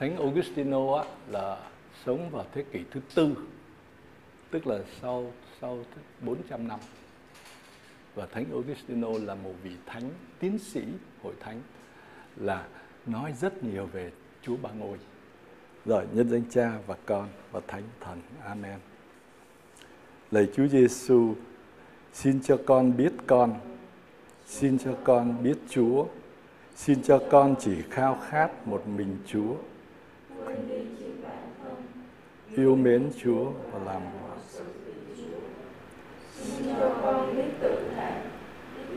Thánh Augustino á, là sống vào thế kỷ thứ tư, tức là sau sau 400 năm. Và Thánh Augustino là một vị thánh tiến sĩ hội thánh là nói rất nhiều về Chúa Ba Ngôi. Rồi, nhân danh Cha và Con và Thánh Thần. Amen. Lạy Chúa Giêsu, xin cho con biết con, xin cho con biết Chúa, xin cho con chỉ khao khát một mình Chúa. Yêu mến Chúa và làm Xin cho con biết tự hạ,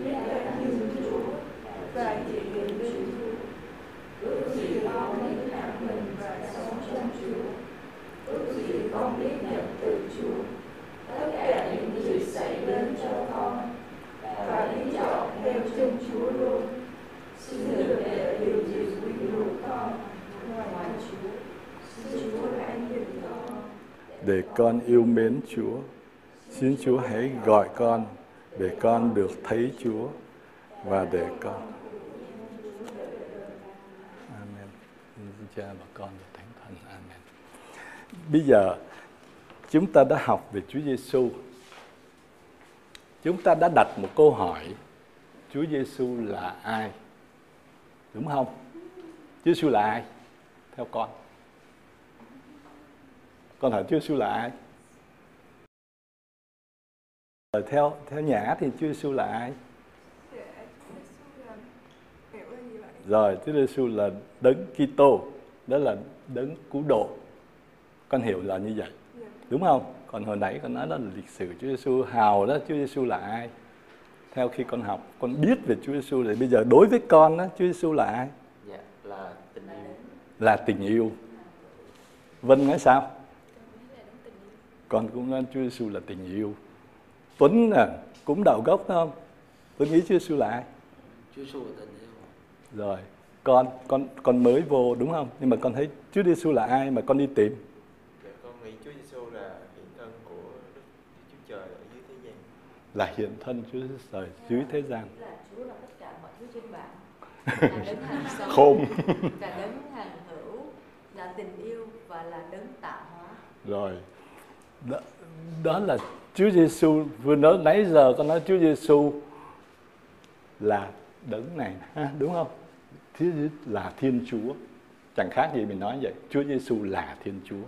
biết cách như Chúa và chịu đựng với Chúa. Ước gì con biết hạ mình và sống trong Chúa. Ước gì con biết nhận từ Chúa. Tất cả những gì xảy đến cho con và lý chọn theo chân Chúa luôn. Xin đừng để điều gì quy dụ con ngoài Chúa. Xin Chúa hãy giúp con để con yêu mến Chúa. Xin Chúa hãy gọi con để con được thấy Chúa và để con. Amen. Cha và Con và Thánh Thần. Amen. Bây giờ, chúng ta đã học về Chúa Giêsu. Chúng ta đã đặt một câu hỏi: Chúa Giêsu là ai? Đúng không? Chúa Giêsu là ai? Theo con. Con hỏi Chúa Giêsu là ai? Rồi theo theo nhã thì Chúa Giêsu là ai? Rồi Chúa Giêsu là đấng Kitô, đó là đấng cứu độ. Con hiểu là như vậy. Đúng không? Còn hồi nãy con nói đó là lịch sử Chúa Giêsu hào đó, Chúa Giêsu là ai? Theo khi con học, con biết về Chúa Giêsu thì bây giờ đối với con đó, Chúa Giêsu là ai? Dạ, là tình yêu. Là tình yêu. Vân nói sao? Con cũng nói Chúa Giêsu là tình yêu. Tuấn nè, cũng đạo gốc phải không? Tuấn nghĩ Chúa Giêsu là ai? Chúa Giêsu là tình yêu. Rồi, con con con mới vô đúng không? Nhưng mà con thấy Chúa Giêsu là ai mà con đi tìm? Dạ, con nghĩ Chúa Giêsu là hiện thân của Đức Chúa Trời ở dưới thế gian. Là hiện thân Chúa Trời dưới thế gian. là Chúa là tất cả mọi thứ trên sống Khôn. là đấng hàng hữu là tình yêu và là đấng tạo hóa Rồi. Đó, đó là Chúa Giêsu vừa nói nãy giờ con nói Chúa Giêsu là đấng này ha, đúng không? Chúa là Thiên Chúa. Chẳng khác gì mình nói vậy. Chúa Giêsu là Thiên Chúa.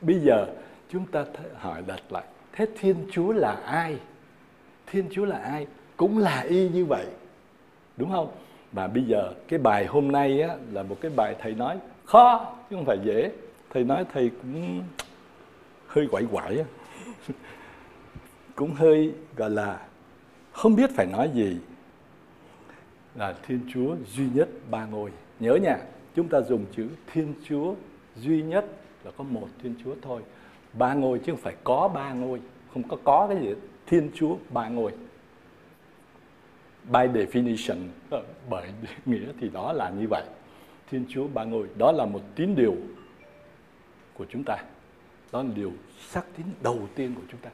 Bây giờ chúng ta th- hỏi đặt lại, thế Thiên Chúa là ai? Thiên Chúa là ai? Cũng là y như vậy. Đúng không? Và bây giờ cái bài hôm nay á, là một cái bài thầy nói khó chứ không phải dễ. Thầy nói thầy cũng hơi quậy quậy á. cũng hơi gọi là không biết phải nói gì là Thiên Chúa duy nhất ba ngôi. Nhớ nha, chúng ta dùng chữ Thiên Chúa duy nhất là có một Thiên Chúa thôi. Ba ngôi chứ không phải có ba ngôi, không có có cái gì. hết. Thiên Chúa ba ngôi. By definition, ờ, bởi nghĩa thì đó là như vậy. Thiên Chúa ba ngôi, đó là một tín điều của chúng ta. Đó là điều xác tín đầu tiên của chúng ta.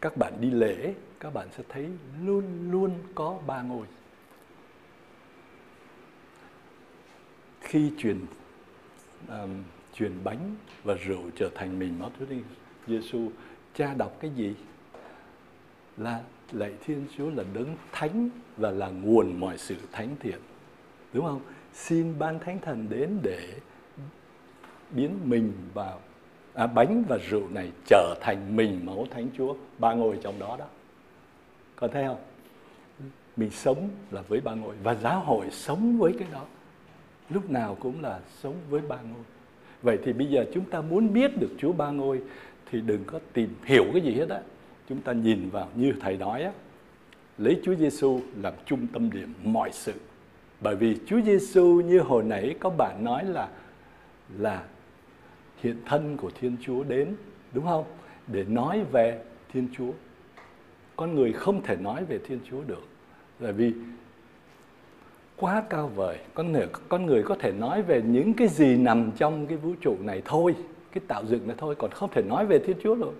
Các bạn đi lễ, các bạn sẽ thấy luôn luôn có ba ngôi. Khi truyền um, truyền bánh và rượu trở thành mình máu thánh linh Giêsu, cha đọc cái gì? Là lạy Thiên Chúa là đấng thánh và là nguồn mọi sự thánh thiện. Đúng không? Xin ban thánh thần đến để biến mình vào à, bánh và rượu này trở thành mình máu thánh Chúa ba ngôi trong đó đó. có thấy không? Mình sống là với ba ngôi và giáo hội sống với cái đó. Lúc nào cũng là sống với ba ngôi. Vậy thì bây giờ chúng ta muốn biết được Chúa ba ngôi thì đừng có tìm hiểu cái gì hết á. Chúng ta nhìn vào như thầy nói á, lấy Chúa Giêsu làm trung tâm điểm mọi sự. Bởi vì Chúa Giêsu như hồi nãy có bạn nói là là hiện thân của Thiên Chúa đến, đúng không? Để nói về Thiên Chúa. Con người không thể nói về Thiên Chúa được. Bởi vì quá cao vời, con người con người có thể nói về những cái gì nằm trong cái vũ trụ này thôi, cái tạo dựng này thôi, còn không thể nói về Thiên Chúa được.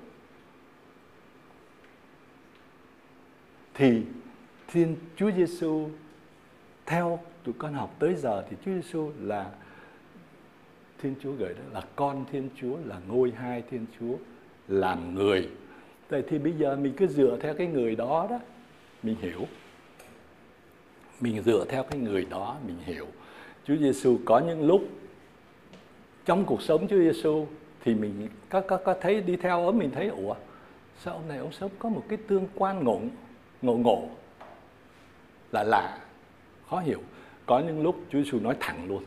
Thì Thiên Chúa Giêsu theo tụi con học tới giờ thì Chúa Giêsu là Thiên Chúa gửi đó là con Thiên Chúa là ngôi hai Thiên Chúa làm người. Vậy thì bây giờ mình cứ dựa theo cái người đó đó, mình hiểu. Mình dựa theo cái người đó mình hiểu. Chúa Giêsu có những lúc trong cuộc sống Chúa Giêsu thì mình có có có thấy đi theo ấm mình thấy ủa sao ông này ông sống có một cái tương quan ngộ ngộ ngộ là lạ khó hiểu có những lúc Chúa Giêsu nói thẳng luôn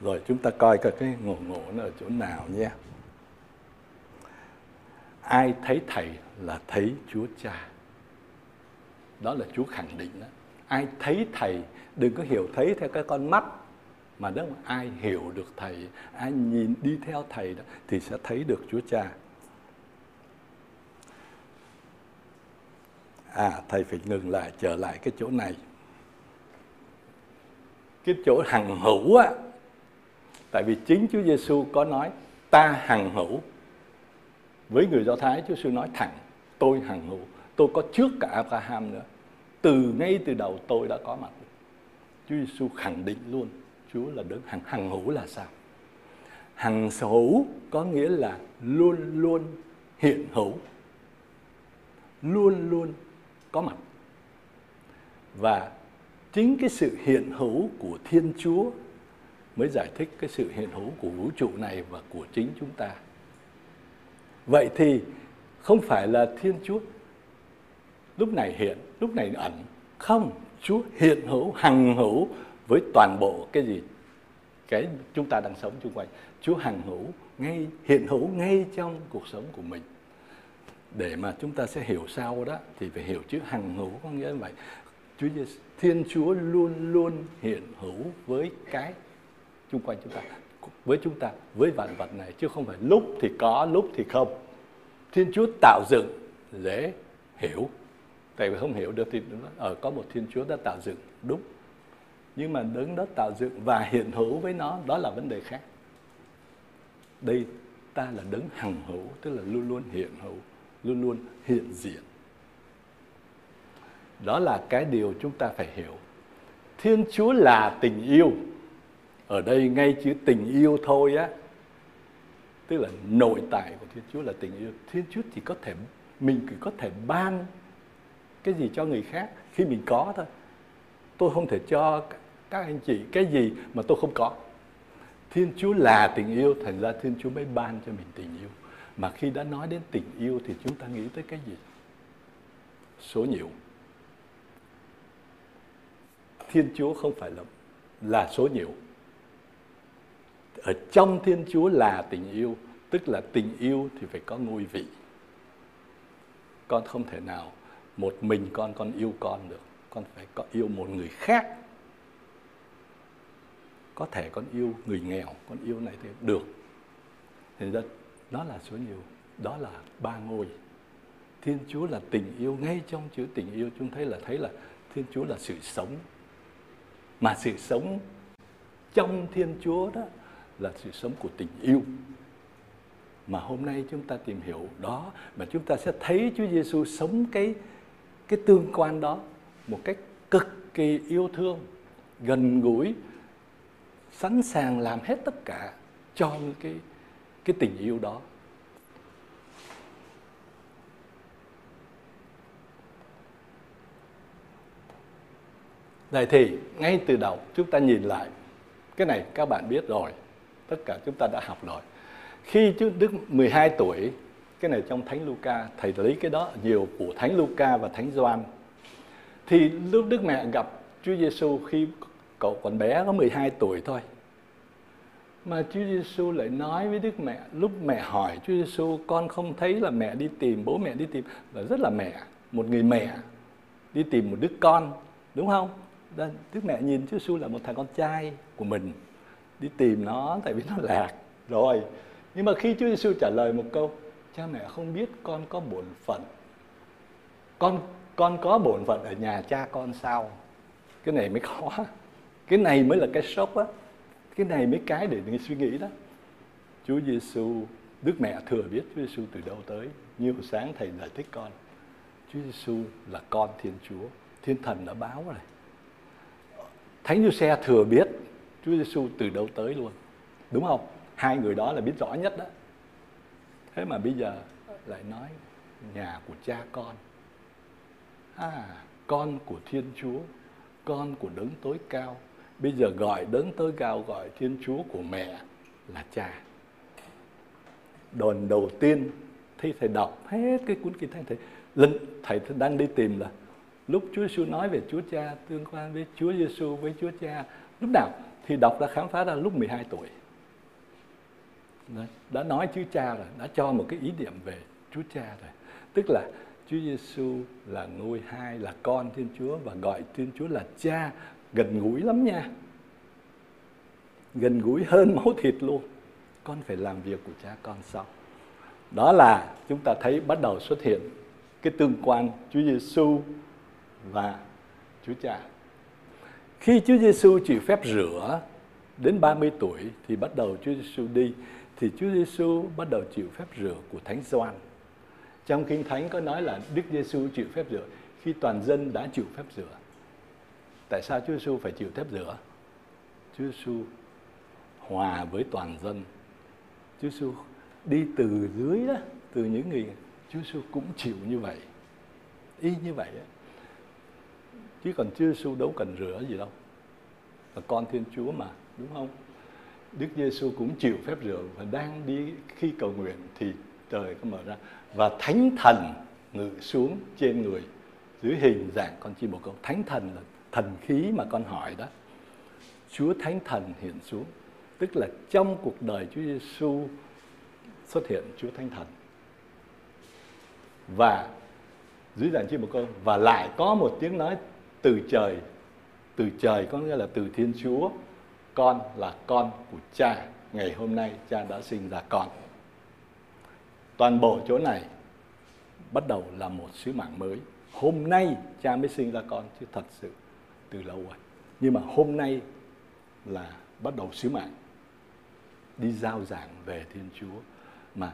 rồi chúng ta coi coi cái ngộ ngộ nó ở chỗ nào nhé. Ai thấy thầy là thấy Chúa Cha. Đó là Chúa khẳng định đó. Ai thấy thầy, đừng có hiểu thấy theo cái con mắt. Mà nếu ai hiểu được thầy, ai nhìn đi theo thầy đó, thì sẽ thấy được Chúa Cha. À thầy phải ngừng lại, trở lại cái chỗ này. Cái chỗ hằng hữu á tại vì chính Chúa Giêsu có nói, ta hằng hữu với người Do Thái. Chúa Giêsu nói thẳng, tôi hằng hữu, tôi có trước cả Abraham nữa. Từ ngay từ đầu tôi đã có mặt. Chúa Giêsu khẳng định luôn, Chúa là đấng hằng hằng hữu là sao? Hằng hữu có nghĩa là luôn luôn hiện hữu, luôn luôn có mặt. Và chính cái sự hiện hữu của Thiên Chúa mới giải thích cái sự hiện hữu của vũ trụ này và của chính chúng ta. Vậy thì không phải là Thiên Chúa lúc này hiện, lúc này ẩn. Không, Chúa hiện hữu, hằng hữu với toàn bộ cái gì? Cái chúng ta đang sống chung quanh. Chúa hằng hữu, ngay hiện hữu ngay trong cuộc sống của mình để mà chúng ta sẽ hiểu sao đó thì phải hiểu chữ hằng hữu có nghĩa là vậy Chúa Giêsu Thiên Chúa luôn luôn hiện hữu với cái chung quanh chúng ta, với chúng ta, với vạn vật này, chứ không phải lúc thì có, lúc thì không. Thiên Chúa tạo dựng, dễ hiểu. Tại vì không hiểu được thì ở ờ, có một Thiên Chúa đã tạo dựng, đúng. Nhưng mà đứng đó tạo dựng và hiện hữu với nó, đó là vấn đề khác. Đây, ta là đứng hằng hữu, tức là luôn luôn hiện hữu, luôn luôn hiện diện. Đó là cái điều chúng ta phải hiểu. Thiên chúa là tình yêu ở đây ngay chữ tình yêu thôi á. Tức là nội tại của thiên chúa là tình yêu. Thiên chúa chỉ có thể, mình chỉ có thể ban cái gì cho người khác khi mình có thôi. Tôi không thể cho các anh chị cái gì mà tôi không có. Thiên chúa là tình yêu, thành ra thiên chúa mới ban cho mình tình yêu. Mà khi đã nói đến tình yêu thì chúng ta nghĩ tới cái gì? Số nhiều. Thiên chúa không phải là là số nhiều ở trong thiên chúa là tình yêu tức là tình yêu thì phải có ngôi vị. Con không thể nào một mình con con yêu con được. Con phải có yêu một người khác. Có thể con yêu người nghèo con yêu này thì được. Thì đó, đó là số nhiều. Đó là ba ngôi. Thiên chúa là tình yêu ngay trong chữ tình yêu chúng thấy là thấy là thiên chúa là sự sống. Mà sự sống trong thiên chúa đó là sự sống của tình yêu. Mà hôm nay chúng ta tìm hiểu đó mà chúng ta sẽ thấy Chúa Giêsu sống cái cái tương quan đó một cách cực kỳ yêu thương gần gũi sẵn sàng làm hết tất cả cho cái cái tình yêu đó. Vậy thì ngay từ đầu chúng ta nhìn lại. Cái này các bạn biết rồi, tất cả chúng ta đã học rồi. Khi Chúa Đức 12 tuổi, cái này trong Thánh Luca, thầy lấy cái đó nhiều của Thánh Luca và Thánh Gioan. Thì lúc Đức mẹ gặp Chúa Giêsu khi cậu còn bé có 12 tuổi thôi mà Chúa Giêsu lại nói với Đức Mẹ lúc mẹ hỏi Chúa Giêsu con không thấy là mẹ đi tìm bố mẹ đi tìm là rất là mẹ một người mẹ đi tìm một đứa con đúng không Đức mẹ nhìn Chúa Giêsu là một thằng con trai của mình đi tìm nó tại vì nó lạc rồi. Nhưng mà khi Chúa Giêsu trả lời một câu, cha mẹ không biết con có bổn phận. Con con có bổn phận ở nhà cha con sao? Cái này mới khó. Cái này mới là cái sốc á. Cái này mấy cái để mình suy nghĩ đó. Chúa Giêsu Đức Mẹ thừa biết Chúa Giêsu từ đâu tới. Nhiều sáng thầy giải thích con, Chúa Giêsu là con Thiên Chúa. Thiên Thần đã báo rồi. Thánh Giuse thừa biết Chúa Giêsu từ đâu tới luôn. Đúng không? Hai người đó là biết rõ nhất đó. Thế mà bây giờ lại nói, nhà của cha con. À con của thiên chúa, con của đấng tối cao. Bây giờ gọi đấng tối cao, gọi thiên chúa của mẹ là cha. Đòn đầu tiên thì thầy đọc hết cái cuốn kinh thánh thầy. Lần, thầy đang đi tìm là lúc Chúa Giêsu nói về Chúa Cha, tương quan với Chúa Giêsu với Chúa Cha, lúc nào? Thì đọc đã khám phá ra lúc 12 tuổi. Đấy, đã nói Chúa Cha rồi đã cho một cái ý niệm về Chúa Cha rồi. Tức là Chúa Giêsu là ngôi hai là con Thiên Chúa và gọi Thiên Chúa là Cha. Gần gũi lắm nha. Gần gũi hơn máu thịt luôn. Con phải làm việc của cha con sau. Đó là chúng ta thấy bắt đầu xuất hiện cái tương quan Chúa Giêsu và Chúa Cha. Khi Chúa Giêsu chịu phép rửa đến 30 tuổi thì bắt đầu Chúa Giêsu đi thì Chúa Giêsu bắt đầu chịu phép rửa của Thánh Gioan. Trong Kinh Thánh có nói là Đức Giêsu chịu phép rửa khi toàn dân đã chịu phép rửa. Tại sao Chúa Giêsu phải chịu phép rửa? Chúa Giêsu hòa với toàn dân. Chúa Giêsu đi từ dưới đó, từ những người Chúa Giêsu cũng chịu như vậy. Y như vậy đó. Chứ còn Chúa Giêsu đâu cần rửa gì đâu. Là con Thiên Chúa mà, đúng không? Đức Giêsu cũng chịu phép rửa và đang đi khi cầu nguyện thì trời có mở ra và thánh thần ngự xuống trên người dưới hình dạng con chim bồ câu. Thánh thần là thần khí mà con hỏi đó. Chúa Thánh Thần hiện xuống, tức là trong cuộc đời Chúa Giêsu xuất hiện Chúa Thánh Thần. Và dưới dạng chim bồ câu và lại có một tiếng nói từ trời từ trời có nghĩa là từ Thiên Chúa, con là con của cha, ngày hôm nay cha đã sinh ra con. Toàn bộ chỗ này bắt đầu là một sứ mạng mới. Hôm nay cha mới sinh ra con chứ thật sự từ lâu rồi. Nhưng mà hôm nay là bắt đầu sứ mạng đi giao giảng về Thiên Chúa. Mà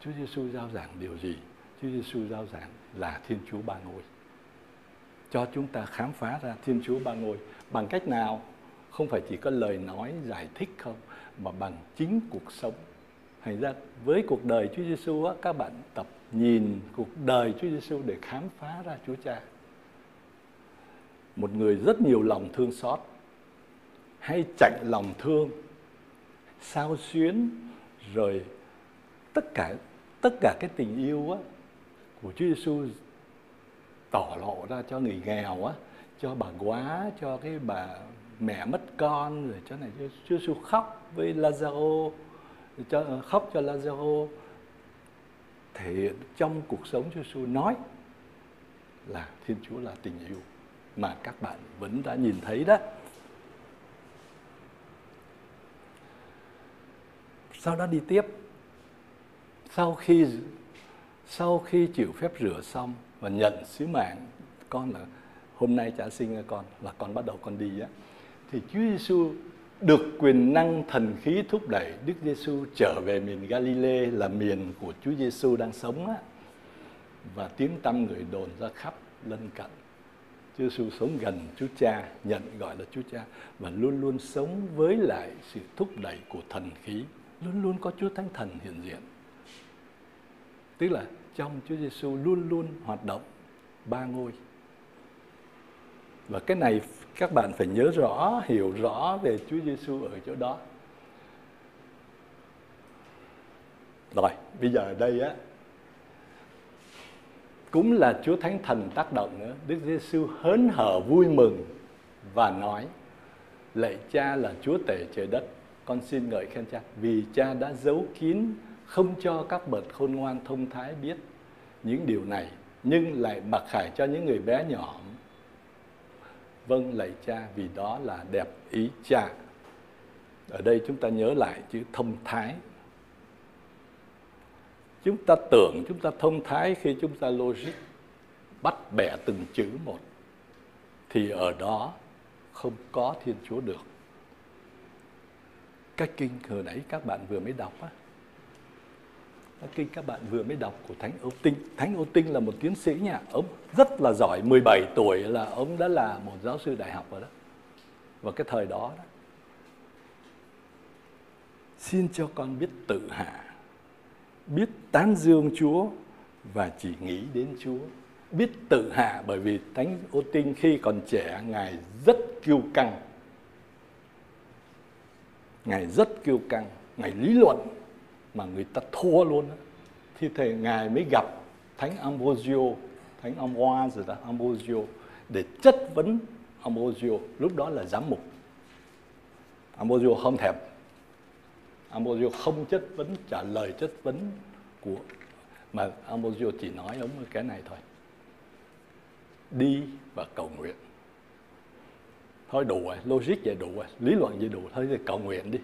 Chúa Giêsu giao giảng điều gì? Chúa Giêsu giao giảng là Thiên Chúa ba ngôi. Cho chúng ta khám phá ra Thiên Chúa ba ngôi bằng cách nào? Không phải chỉ có lời nói giải thích không, mà bằng chính cuộc sống. Thành ra với cuộc đời Chúa Giêsu á, các bạn tập nhìn cuộc đời Chúa Giêsu để khám phá ra Chúa Cha. Một người rất nhiều lòng thương xót, hay chạy lòng thương, sao xuyến, rồi tất cả tất cả cái tình yêu á của Chúa Giêsu tỏ lộ ra cho người nghèo á, cho bà quá, cho cái bà mẹ mất con rồi cho này Chúa Giêsu khóc với Lazaro cho khóc cho Lazaro thể hiện trong cuộc sống Chúa Giêsu nói là Thiên Chúa là tình yêu mà các bạn vẫn đã nhìn thấy đó. Sau đó đi tiếp sau khi sau khi chịu phép rửa xong và nhận sứ mạng con là hôm nay cha sinh ra con là con bắt đầu con đi á thì Chúa Giêsu được quyền năng thần khí thúc đẩy Đức Giêsu trở về miền Galilee là miền của Chúa Giêsu đang sống á và tiếng tăm người đồn ra khắp lân cận. Chúa Giêsu sống gần Chúa Cha, nhận gọi là Chúa Cha và luôn luôn sống với lại sự thúc đẩy của thần khí, luôn luôn có Chúa Thánh Thần hiện diện. Tức là trong Chúa Giêsu luôn luôn hoạt động ba ngôi. Và cái này các bạn phải nhớ rõ, hiểu rõ về Chúa Giêsu ở chỗ đó. Rồi, bây giờ ở đây á cũng là Chúa Thánh Thần tác động nữa. Đức Giêsu hớn hở vui mừng và nói: Lạy Cha là Chúa tể trời đất, con xin ngợi khen Cha vì Cha đã giấu kín không cho các bậc khôn ngoan thông thái biết những điều này, nhưng lại mặc khải cho những người bé nhỏ. Vâng lạy cha, vì đó là đẹp ý cha. Ở đây chúng ta nhớ lại chữ thông thái. Chúng ta tưởng chúng ta thông thái khi chúng ta logic bắt bẻ từng chữ một, thì ở đó không có thiên chúa được. Cái kinh hồi nãy các bạn vừa mới đọc á Dạ, kinh các bạn vừa mới đọc của Thánh Âu Tinh. Thánh Âu Tinh là một tiến sĩ nha. Ông rất là giỏi, 17 tuổi là ông đã là một giáo sư đại học rồi đó. và cái thời đó đó. xin cho con biết tự hạ biết tán dương Chúa và chỉ nghĩ đến Chúa biết tự hạ bởi vì thánh ô tinh khi còn trẻ ngài rất kiêu căng ngài rất kiêu căng ngài lý luận mà người ta thua luôn đó. thì thầy ngài mới gặp thánh Ambrosio thánh Ambroise là Ambrosio để chất vấn Ambrosio lúc đó là giám mục. Ambrosio không thèm. Ambrosio không chất vấn, trả lời chất vấn của, mà Ambrosio chỉ nói ông cái này thôi. Đi và cầu nguyện. Thôi đủ rồi, logic vậy đủ rồi, lý luận vậy đủ thôi thì cầu nguyện đi.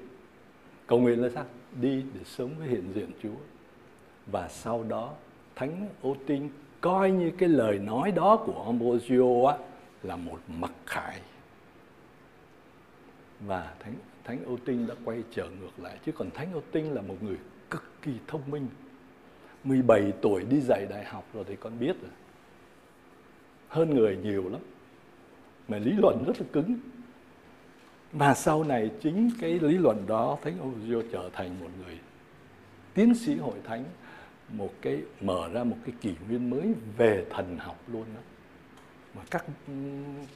Cầu nguyện là sao? Đi để sống với hiện diện Chúa. Và sau đó, thánh ô tinh coi như cái lời nói đó của Ambrosio á là một mặc khải. Và thánh thánh ô tinh đã quay trở ngược lại, chứ còn thánh ô tinh là một người cực kỳ thông minh. 17 tuổi đi dạy đại học rồi thì con biết rồi. Hơn người nhiều lắm. Mà lý luận rất là cứng và sau này chính cái lý luận đó thánh Ozio trở thành một người tiến sĩ hội thánh một cái mở ra một cái kỷ nguyên mới về thần học luôn đó. Mà các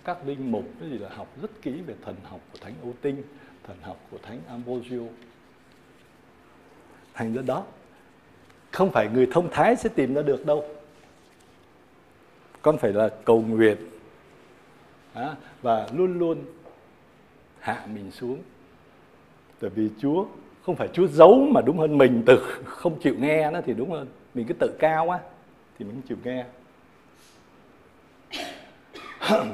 các linh mục cái gì là học rất kỹ về thần học của thánh Âu Tinh thần học của thánh Ambrosio. Thành ra đó không phải người thông thái sẽ tìm ra được đâu. Con phải là cầu nguyện. À, và luôn luôn hạ mình xuống. Tại vì Chúa không phải Chúa giấu mà đúng hơn mình, từ không chịu nghe nó thì đúng hơn. Mình cứ tự cao quá thì mình không chịu nghe.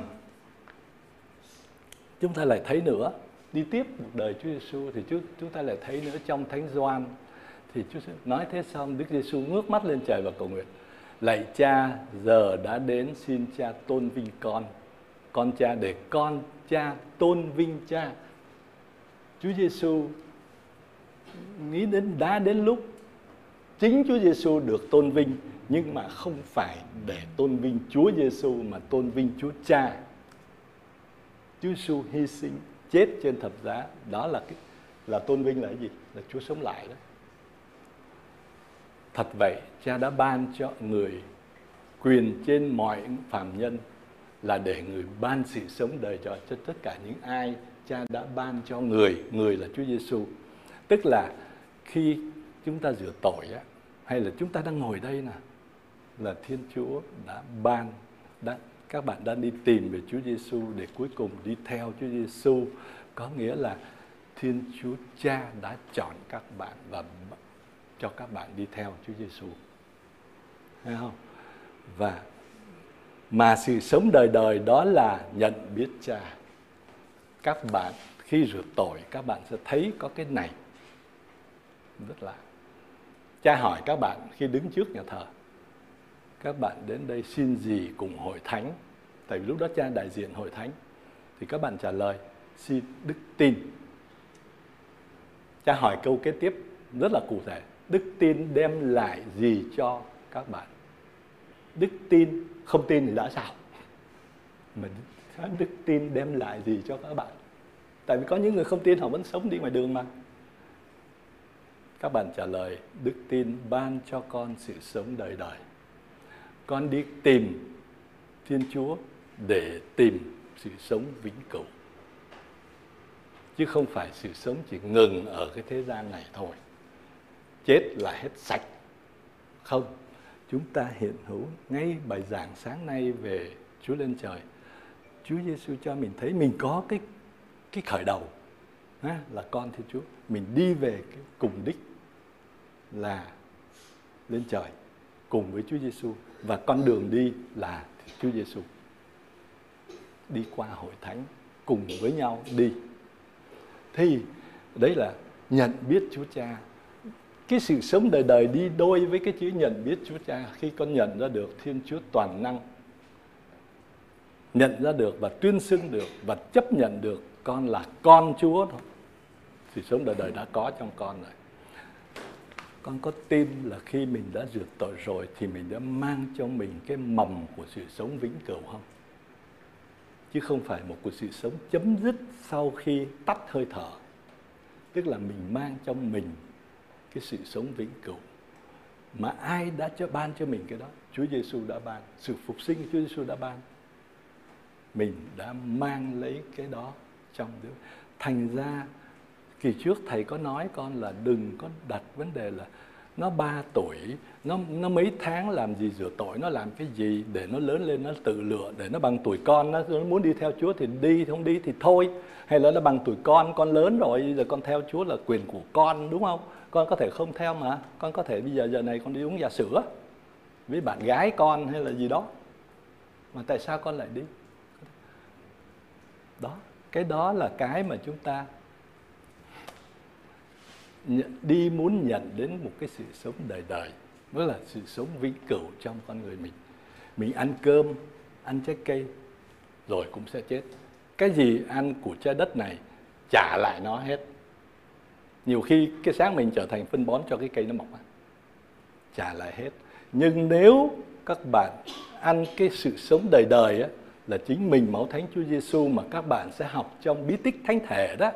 Chúng ta lại thấy nữa, đi tiếp một đời Chúa Giêsu thì chúng chúng ta lại thấy nữa trong Thánh Gioan thì Chúa nói thế xong, Đức Giêsu ngước mắt lên trời và cầu nguyện. Lạy cha, giờ đã đến xin cha tôn vinh con con cha để con cha tôn vinh cha Chúa Giêsu nghĩ đến đã đến lúc chính Chúa Giêsu được tôn vinh nhưng mà không phải để tôn vinh Chúa Giêsu mà tôn vinh Chúa Cha. Chúa Giêsu hy sinh chết trên thập giá, đó là cái là tôn vinh là cái gì? Là Chúa sống lại đó. Thật vậy, Cha đã ban cho người quyền trên mọi phàm nhân là để người ban sự sống đời cho cho tất cả những ai Cha đã ban cho người, người là Chúa Giêsu. Tức là khi chúng ta rửa tội á, hay là chúng ta đang ngồi đây nè, là Thiên Chúa đã ban đã các bạn đang đi tìm về Chúa Giêsu để cuối cùng đi theo Chúa Giêsu có nghĩa là Thiên Chúa Cha đã chọn các bạn và cho các bạn đi theo Chúa Giêsu. Thấy không? Và mà sự sống đời đời đó là nhận biết Cha. Các bạn, khi rửa tội, các bạn sẽ thấy có cái này. Rất là. Cha hỏi các bạn khi đứng trước nhà thờ, các bạn đến đây xin gì cùng hội thánh? Tại vì lúc đó cha đại diện hội thánh. Thì các bạn trả lời, xin đức tin. Cha hỏi câu kế tiếp, rất là cụ thể. Đức tin đem lại gì cho các bạn? Đức tin không tin thì đã sao mà đức tin đem lại gì cho các bạn tại vì có những người không tin họ vẫn sống đi ngoài đường mà các bạn trả lời đức tin ban cho con sự sống đời đời con đi tìm Thiên Chúa để tìm sự sống vĩnh cửu. Chứ không phải sự sống chỉ ngừng ở cái thế gian này thôi. Chết là hết sạch. Không, chúng ta hiện hữu ngay bài giảng sáng nay về Chúa lên trời. Chúa Giêsu cho mình thấy mình có cái cái khởi đầu là con Thiên Chúa. Mình đi về cái cùng đích là lên trời cùng với Chúa Giêsu và con đường đi là Chúa Giêsu. Đi qua hội thánh cùng với nhau đi. Thì đấy là nhận biết Chúa Cha. Cái sự sống đời đời đi đôi với cái chữ nhận biết Chúa Cha, khi con nhận ra được Thiên Chúa toàn năng. Nhận ra được và tuyên xưng được và chấp nhận được con là con Chúa thôi. Sự sống đời đời đã có trong con rồi con có tin là khi mình đã rửa tội rồi thì mình đã mang cho mình cái mầm của sự sống vĩnh cửu không? Chứ không phải một cuộc sự sống chấm dứt sau khi tắt hơi thở. tức là mình mang trong mình cái sự sống vĩnh cửu mà ai đã cho ban cho mình cái đó? Chúa Giêsu đã ban sự phục sinh Chúa Giêsu đã ban. Mình đã mang lấy cái đó trong đứa thành ra kỳ trước thầy có nói con là đừng có đặt vấn đề là nó ba tuổi nó nó mấy tháng làm gì rửa tội nó làm cái gì để nó lớn lên nó tự lựa để nó bằng tuổi con nó, nó muốn đi theo Chúa thì đi không đi thì thôi. Hay là nó bằng tuổi con con lớn rồi giờ con theo Chúa là quyền của con đúng không? Con có thể không theo mà. Con có thể bây giờ giờ này con đi uống trà sữa với bạn gái con hay là gì đó. Mà tại sao con lại đi? Đó, cái đó là cái mà chúng ta đi muốn nhận đến một cái sự sống đời đời, mới là sự sống vĩnh cửu trong con người mình. Mình ăn cơm, ăn trái cây, rồi cũng sẽ chết. Cái gì ăn của trái đất này, trả lại nó hết nhiều khi cái sáng mình trở thành phân bón cho cái cây nó mọc trả lại hết. Nhưng nếu các bạn ăn cái sự sống đời đời á, là chính mình máu thánh Chúa Giêsu mà các bạn sẽ học trong bí tích thánh thể đó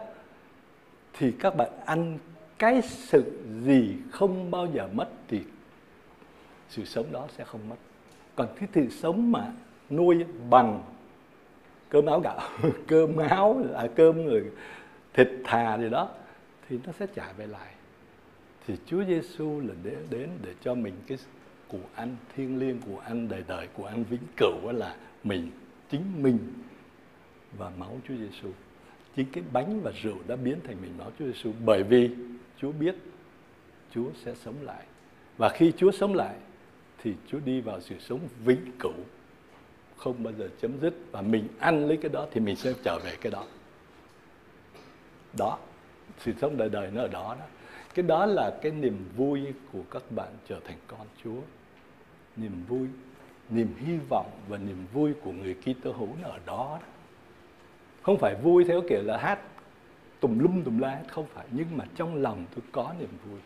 thì các bạn ăn cái sự gì không bao giờ mất thì sự sống đó sẽ không mất. Còn cái sự sống mà nuôi bằng cơm áo gạo cơm áo à, cơm người thịt thà gì đó thì nó sẽ trả về lại. Thì Chúa Giêsu là để đến để cho mình cái của ăn thiêng liêng, của ăn đời đời, của ăn vĩnh cửu là mình, chính mình và máu Chúa Giêsu. Chính cái bánh và rượu đã biến thành mình máu Chúa Giêsu bởi vì Chúa biết Chúa sẽ sống lại. Và khi Chúa sống lại thì Chúa đi vào sự sống vĩnh cửu, không bao giờ chấm dứt. Và mình ăn lấy cái đó thì mình sẽ trở về cái đó. Đó sự sống đời đời nó ở đó đó. Cái đó là cái niềm vui của các bạn trở thành con Chúa. Niềm vui niềm hy vọng và niềm vui của người Kitô hữu nó ở đó, đó. Không phải vui theo kiểu là hát tùm lum tùm la không phải. Nhưng mà trong lòng tôi có niềm vui.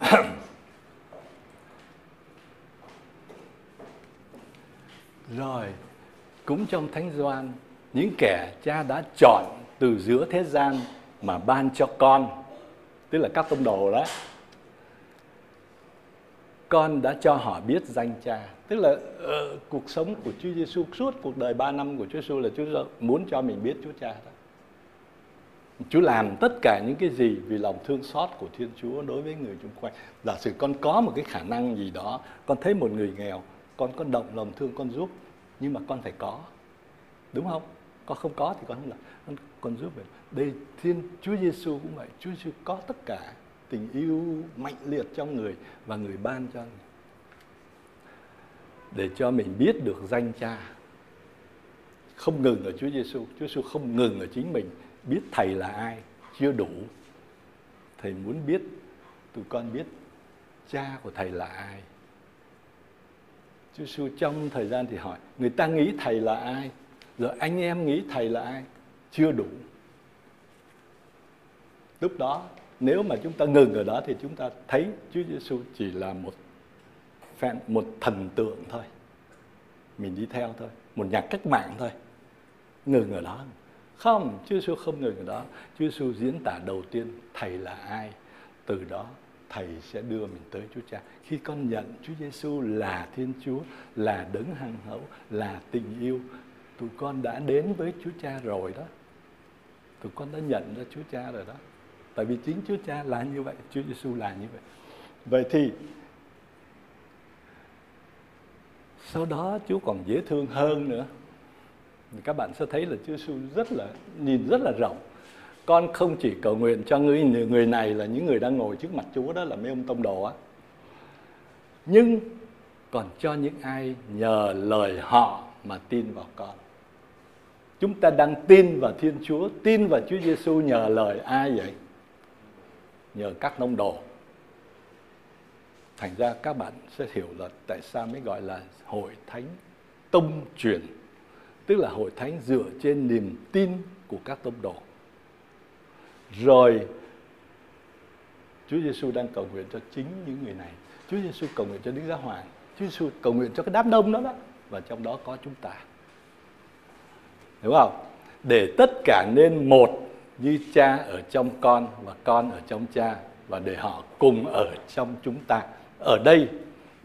Rồi cũng trong thánh doan những kẻ cha đã chọn từ giữa thế gian mà ban cho con tức là các tông đồ đó con đã cho họ biết danh cha tức là uh, cuộc sống của Chúa Giêsu suốt cuộc đời 3 năm của Chúa Giêsu là Chúa muốn cho mình biết Chúa Cha đó. Chúa làm tất cả những cái gì vì lòng thương xót của Thiên Chúa đối với người xung quanh. Giả sử con có một cái khả năng gì đó, con thấy một người nghèo, con có động lòng thương con giúp, nhưng mà con phải có, đúng không? Con không có thì con không làm, con, giúp mình. Đây Thiên Chúa Giêsu cũng vậy, Chúa Giêsu có tất cả tình yêu mạnh liệt trong người và người ban cho người. Để cho mình biết được danh cha. Không ngừng ở Chúa Giêsu Chúa Giêsu không ngừng ở chính mình. Biết thầy là ai chưa đủ. Thầy muốn biết tụi con biết cha của thầy là ai. Chúa Giêsu trong thời gian thì hỏi người ta nghĩ thầy là ai? Rồi anh em nghĩ thầy là ai? Chưa đủ. Lúc đó nếu mà chúng ta ngừng ở đó thì chúng ta thấy Chúa Giêsu chỉ là một fan, một thần tượng thôi. Mình đi theo thôi một nhà cách mạng thôi. Ngừng ở đó. Không Chúa Giêsu không ngừng ở đó. Chúa Giêsu diễn tả đầu tiên thầy là ai? Từ đó thầy sẽ đưa mình tới Chúa Cha. Khi con nhận Chúa Giêsu là Thiên Chúa là đấng hằng hậu là tình yêu tụi con đã đến với Chúa Cha rồi đó. Tụi con đã nhận ra Chúa Cha rồi đó. Tại vì chính Chúa Cha là như vậy, Chúa Giêsu là như vậy. Vậy thì, sau đó Chúa còn dễ thương hơn nữa. Các bạn sẽ thấy là Chúa Giêsu rất là, nhìn rất là rộng. Con không chỉ cầu nguyện cho người người này là những người đang ngồi trước mặt Chúa đó là mấy ông tông đồ á. Nhưng còn cho những ai nhờ lời họ mà tin vào con chúng ta đang tin vào Thiên Chúa, tin vào Chúa Giêsu nhờ lời ai vậy? Nhờ các nông đồ. Thành ra các bạn sẽ hiểu là tại sao mới gọi là hội thánh tông truyền. Tức là hội thánh dựa trên niềm tin của các tông đồ. Rồi, Chúa Giêsu đang cầu nguyện cho chính những người này. Chúa Giêsu cầu nguyện cho Đức Giáo Hoàng. Chúa Giêsu cầu nguyện cho cái đám đông đó đó. Và trong đó có chúng ta đúng không để tất cả nên một như cha ở trong con và con ở trong cha và để họ cùng ở trong chúng ta. Ở đây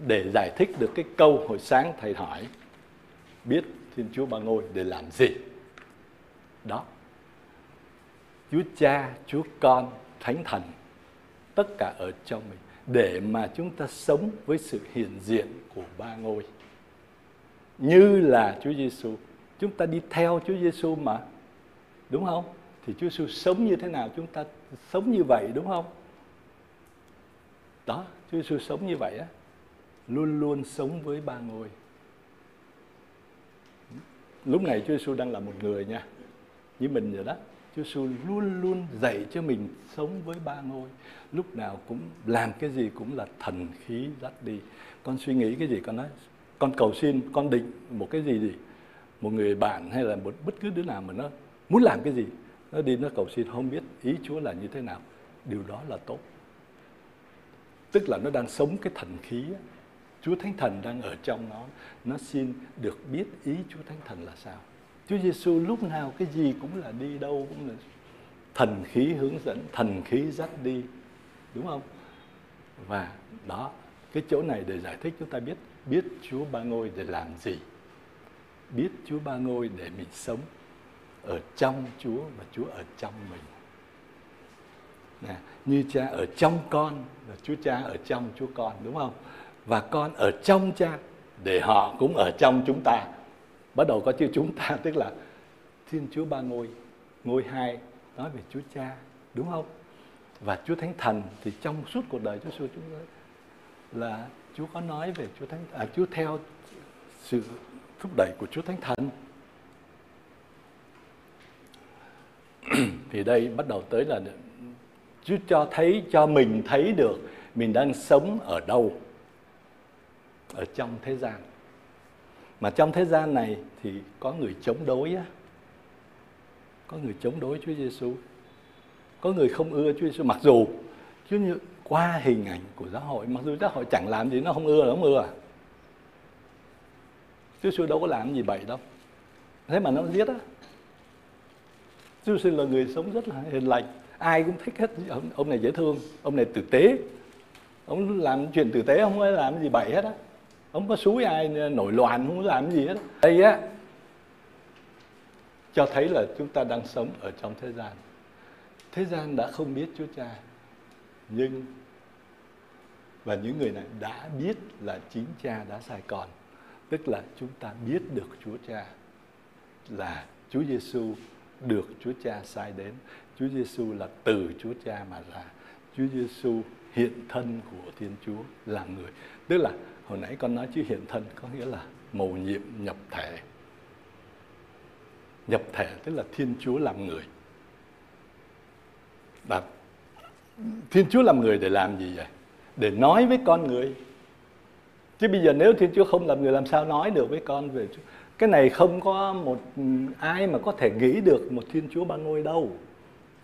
để giải thích được cái câu hồi sáng thầy hỏi biết Thiên Chúa Ba Ngôi để làm gì? Đó. Chúa Cha, Chúa Con, Thánh Thần tất cả ở trong mình để mà chúng ta sống với sự hiện diện của ba ngôi như là Chúa Giêsu chúng ta đi theo Chúa Giêsu mà, đúng không? Thì Chúa Giêsu sống như thế nào chúng ta sống như vậy, đúng không? Đó, Chúa Giêsu sống như vậy á, luôn luôn sống với ba ngôi. Lúc này Chúa Giêsu đang là một người nha, như mình vậy đó. Chúa Giêsu luôn luôn dạy cho mình sống với ba ngôi. Lúc nào cũng làm cái gì cũng là thần khí dắt đi. Con suy nghĩ cái gì con nói? Con cầu xin, con định một cái gì gì? Một người bạn hay là một bất cứ đứa nào mà nó muốn làm cái gì, nó đi, nó cầu xin không biết ý Chúa là như thế nào, điều đó là tốt. Tức là nó đang sống cái thần khí á. Chúa Thánh Thần đang ở trong nó nó xin được biết ý Chúa Thánh Thần là sao. Chúa Giêsu lúc nào cái gì cũng là đi đâu cũng là thần khí hướng dẫn, thần khí dắt đi, đúng không? Và đó, cái chỗ này để giải thích chúng ta biết biết Chúa Ba Ngôi để làm gì biết Chúa Ba Ngôi để mình sống ở trong Chúa và Chúa ở trong mình. Nè, như cha ở trong con và Chúa Cha ở trong Chúa con đúng không? Và con ở trong cha để họ cũng ở trong chúng ta. Bắt đầu có chữ chúng ta tức là Thiên Chúa Ba Ngôi ngôi hai nói về Chúa Cha đúng không? Và Chúa Thánh Thần thì trong suốt cuộc đời Chúa Giêsu chúng ta là Chúa có nói về Chúa Thánh à, Chúa theo sự thúc đẩy của Chúa Thánh Thần. Thì đây bắt đầu tới là Chúa cho thấy, cho mình thấy được mình đang sống ở đâu, ở trong thế gian. Mà trong thế gian này thì có người chống đối á. Có người chống đối Chúa Giêsu. Có người không ưa Chúa Giêsu. Mặc dù Chúa như qua hình ảnh của giáo hội, mặc dù giáo hội chẳng làm gì nó không ưa, nó không ưa à. Chúa Giêsu đâu có làm gì bậy đâu. Thế mà nó giết á. Chúa Giêsu là người sống rất là hiền lành. Ai cũng thích hết. Ông, ông này dễ thương ông này tử tế. Ông làm chuyện tử tế không có làm gì bậy hết á. Ông có xúi ai nổi loạn không có làm gì hết đây á cho thấy là chúng ta đang sống ở trong thế gian. Thế gian đã không biết Chúa Cha nhưng và những người này đã biết là chính Cha đã sai con tức là chúng ta biết được Chúa Cha là Chúa Giêsu được Chúa Cha sai đến. Chúa Giêsu là từ Chúa Cha mà ra. Chúa Giêsu hiện thân của Thiên Chúa là người. Tức là hồi nãy con nói chữ hiện thân có nghĩa là mầu nhiệm, nhập thể. Nhập thể tức là Thiên Chúa làm người. Và Thiên Chúa làm người để làm gì vậy? Để nói với con người. Chứ bây giờ nếu Thiên Chúa không làm người làm sao nói được với con về Chúa? Cái này không có một ai mà có thể nghĩ được một Thiên Chúa ba ngôi đâu.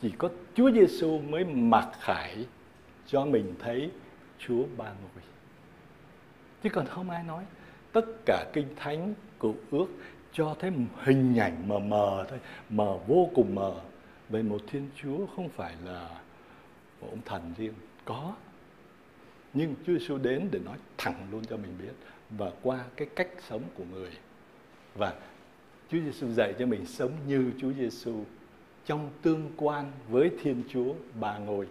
Chỉ có Chúa Giêsu mới mặc khải cho mình thấy Chúa ba ngôi. Chứ còn không ai nói. Tất cả kinh thánh cựu ước cho thấy hình ảnh mờ mờ thôi, mờ vô cùng mờ về một Thiên Chúa không phải là một ông thần riêng, có. Nhưng Chúa Giêsu đến để nói thẳng luôn cho mình biết và qua cái cách sống của người. Và Chúa Giêsu dạy cho mình sống như Chúa Giêsu trong tương quan với Thiên Chúa Bà ngồi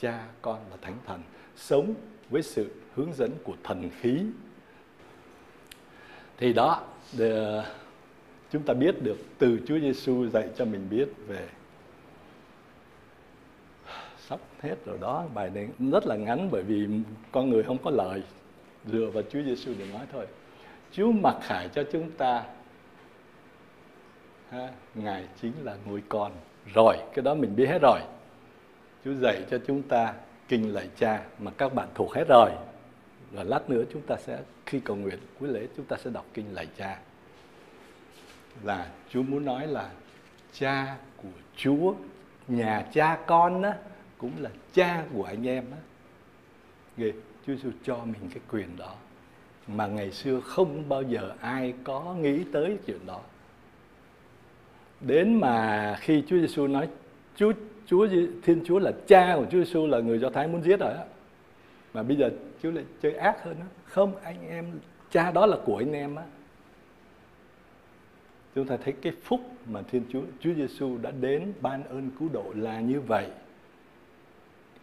Cha, Con và Thánh Thần, sống với sự hướng dẫn của thần khí. Thì đó, để ờ, chúng ta biết được từ Chúa Giêsu dạy cho mình biết về sắp hết rồi đó. Bài này rất là ngắn bởi vì con người không có lời. Dựa vào Chúa Giêsu để nói thôi. Chúa mặc khải cho chúng ta. Ha, ngài chính là ngôi con. Rồi cái đó mình biết hết rồi. Chúa dạy cho chúng ta kinh lạy cha mà các bạn thuộc hết rồi. Và lát nữa chúng ta sẽ khi cầu nguyện cuối lễ chúng ta sẽ đọc kinh lạy cha. Là Chúa muốn nói là cha của Chúa nhà cha con đó cũng là cha của anh em á Ghê, Chúa Giêsu cho mình cái quyền đó mà ngày xưa không bao giờ ai có nghĩ tới chuyện đó đến mà khi Chúa Giêsu nói Chúa Chúa Thiên Chúa là cha của Chúa Giêsu là người Do Thái muốn giết rồi á. Mà bây giờ Chúa lại chơi ác hơn á Không, anh em cha đó là của anh em á. Chúng ta thấy cái phúc mà Thiên Chúa Chúa Giêsu đã đến ban ơn cứu độ là như vậy.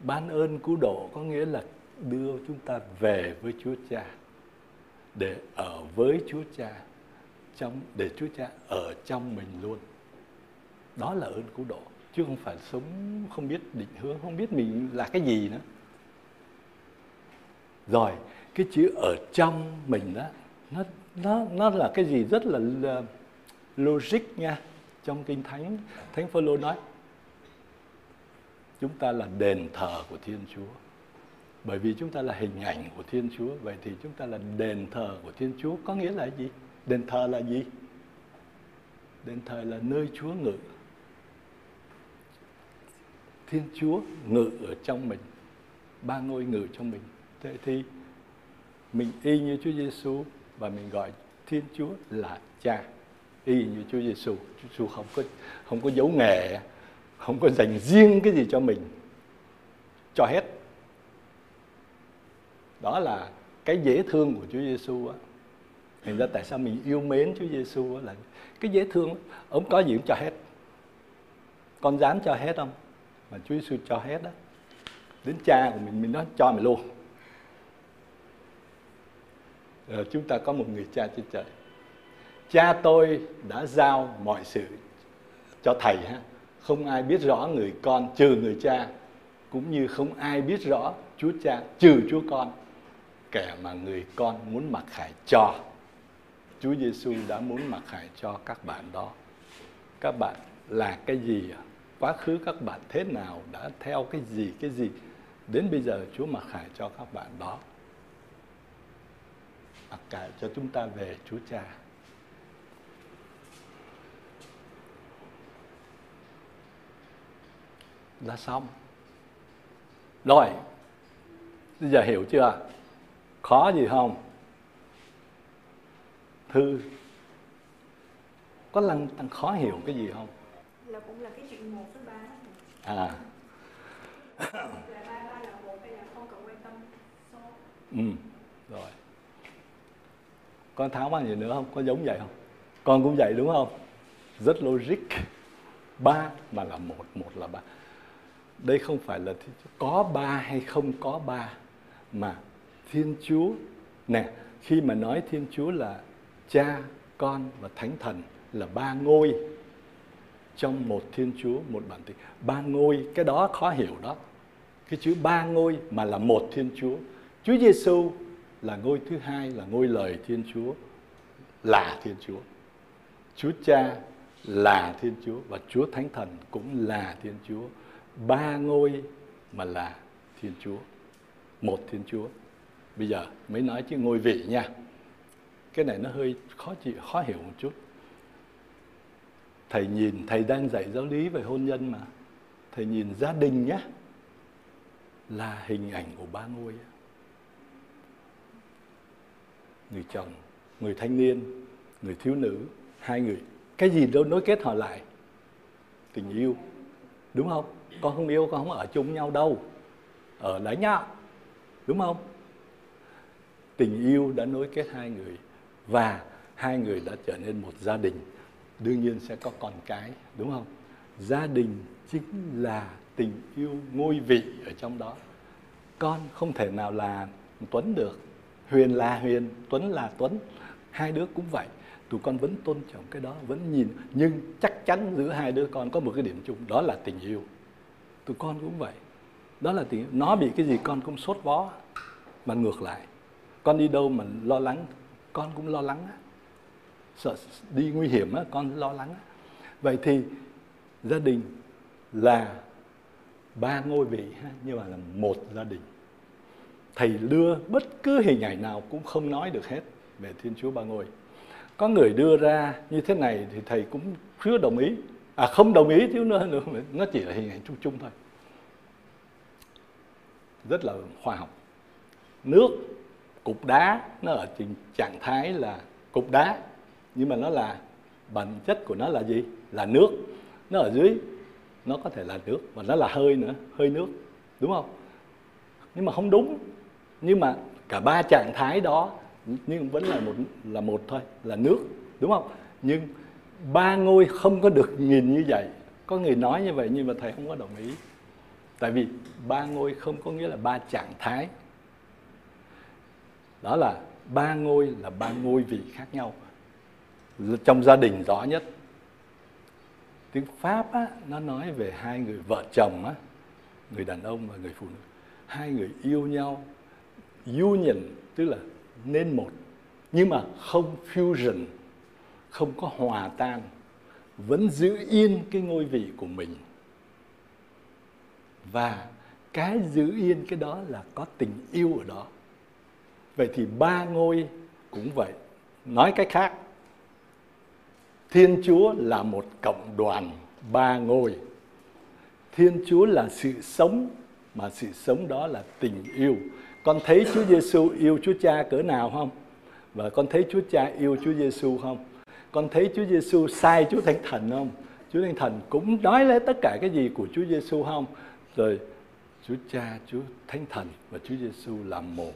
Ban ơn cứu độ có nghĩa là đưa chúng ta về với Chúa Cha để ở với Chúa Cha trong để Chúa Cha ở trong mình luôn. Đó là ơn cứu độ chứ không phải sống không biết định hướng, không biết mình là cái gì nữa. Rồi, cái chữ ở trong mình đó nó nó nó là cái gì rất là, là logic nha. Trong kinh thánh, Thánh Phaolô nói chúng ta là đền thờ của Thiên Chúa. Bởi vì chúng ta là hình ảnh của Thiên Chúa, vậy thì chúng ta là đền thờ của Thiên Chúa có nghĩa là gì? Đền thờ là gì? Đền thờ là nơi Chúa ngự. Thiên Chúa ngự ở trong mình, ba ngôi ngự trong mình. Thế thì mình y như Chúa Giêsu và mình gọi Thiên Chúa là Cha, y như Chúa Giêsu. Chúa Giêsu không có không có giấu nghề, không có dành riêng cái gì cho mình, cho hết. Đó là cái dễ thương của Chúa Giêsu á. Thành ra tại sao mình yêu mến Chúa Giêsu là cái dễ thương ông có gì cũng cho hết. Con dám cho hết không? Mà Chúa Giêsu cho hết đó. Đến cha của mình mình nói cho mày luôn. Rồi chúng ta có một người cha trên trời. Cha tôi đã giao mọi sự cho thầy ha. Không ai biết rõ người con, trừ người cha, cũng như không ai biết rõ Chúa Cha, trừ Chúa Con kẻ mà người con muốn mặc khải cho. Chúa Giêsu đã muốn mặc khải cho các bạn đó. Các bạn là cái gì? Quá khứ các bạn thế nào đã theo cái gì cái gì đến bây giờ Chúa mặc khải cho các bạn đó. Mặc khải cho chúng ta về Chúa Cha. Là xong. Rồi, bây giờ hiểu chưa? Khó gì không? Thư có lần tăng khó hiểu cái gì không? là cũng là cái chuyện một với ba À, ừ, rồi. Con tháo bao gì nữa không? Có giống vậy không? Con cũng vậy đúng không? Rất logic. Ba mà là một, một là ba. Đây không phải là có ba hay không có ba mà Thiên Chúa nè khi mà nói Thiên Chúa là Cha, Con và Thánh Thần là ba ngôi trong một Thiên Chúa, một bản tính. Ba ngôi, cái đó khó hiểu đó. Cái chữ ba ngôi mà là một Thiên Chúa. Chúa Giêsu là ngôi thứ hai là ngôi lời Thiên Chúa là Thiên Chúa. Chúa Cha là Thiên Chúa và Chúa Thánh Thần cũng là Thiên Chúa. Ba ngôi mà là Thiên Chúa. Một Thiên Chúa. Bây giờ mới nói chứ ngôi vị nha. Cái này nó hơi khó chịu, khó hiểu một chút. Thầy nhìn, thầy đang dạy giáo lý về hôn nhân mà. Thầy nhìn gia đình nhé. Là hình ảnh của ba ngôi. Người chồng, người thanh niên, người thiếu nữ, hai người. Cái gì đâu nối kết họ lại? Tình yêu. Đúng không? Con không yêu, con không ở chung nhau đâu. Ở đấy nhá. Đúng không? tình yêu đã nối kết hai người và hai người đã trở nên một gia đình. Đương nhiên sẽ có con cái đúng không? Gia đình chính là tình yêu ngôi vị ở trong đó. Con không thể nào là tuấn được. Huyền là huyền tuấn là tuấn. Hai đứa cũng vậy. Tụi con vẫn tôn trọng cái đó vẫn nhìn. Nhưng chắc chắn giữa hai đứa con có một cái điểm chung đó là tình yêu tụi con cũng vậy. Đó là tình nó bị cái gì con cũng sốt vó mà ngược lại. Con đi đâu mà lo lắng con cũng lo lắng sợ đi nguy hiểm á, con lo lắng vậy thì gia đình là ba ngôi vị nhưng mà là một gia đình. Thầy đưa bất cứ hình ảnh nào cũng không nói được hết về thiên chúa ba ngôi. Có người đưa ra như thế này thì thầy cũng chưa đồng ý à không đồng ý, thiếu nữa nữa nó chỉ là hình ảnh chung chung thôi. Rất là khoa học. Nước, cục đá, nó ở trình trạng thái là cục đá, nhưng mà nó là bản chất của nó là gì? Là nước. Nó ở dưới, nó có thể là nước, và nó là hơi nữa, hơi nước, đúng không? Nhưng mà không đúng. Nhưng mà cả ba trạng thái đó, nhưng vẫn là một là một thôi, là nước, đúng không? Nhưng ba ngôi không có được nhìn như vậy. Có người nói như vậy nhưng mà thầy không có đồng ý. Tại vì ba ngôi không có nghĩa là ba trạng thái. Đó là ba ngôi là ba ngôi vị khác nhau. Trong gia đình rõ nhất. Tiếng pháp á, nó nói về hai người vợ chồng á, người đàn ông và người phụ nữ. Hai người yêu nhau union tức là nên một. Nhưng mà không fusion không có hòa tan, vẫn giữ yên cái ngôi vị của mình. Và cái giữ yên cái đó là có tình yêu ở đó. Vậy thì ba ngôi cũng vậy. Nói cách khác, thiên chúa là một cộng đoàn ba ngôi. Thiên chúa là sự sống, mà sự sống đó là tình yêu. Con thấy chúa giêsu yêu chúa cha cỡ nào không? Và con thấy chúa cha yêu chúa giêsu không? Con thấy chúa giêsu sai chúa thánh thần không chúa thánh thần cũng nói lấy tất cả cái gì của chúa giêsu không rồi chúa cha chúa thánh thần và chúa giêsu là một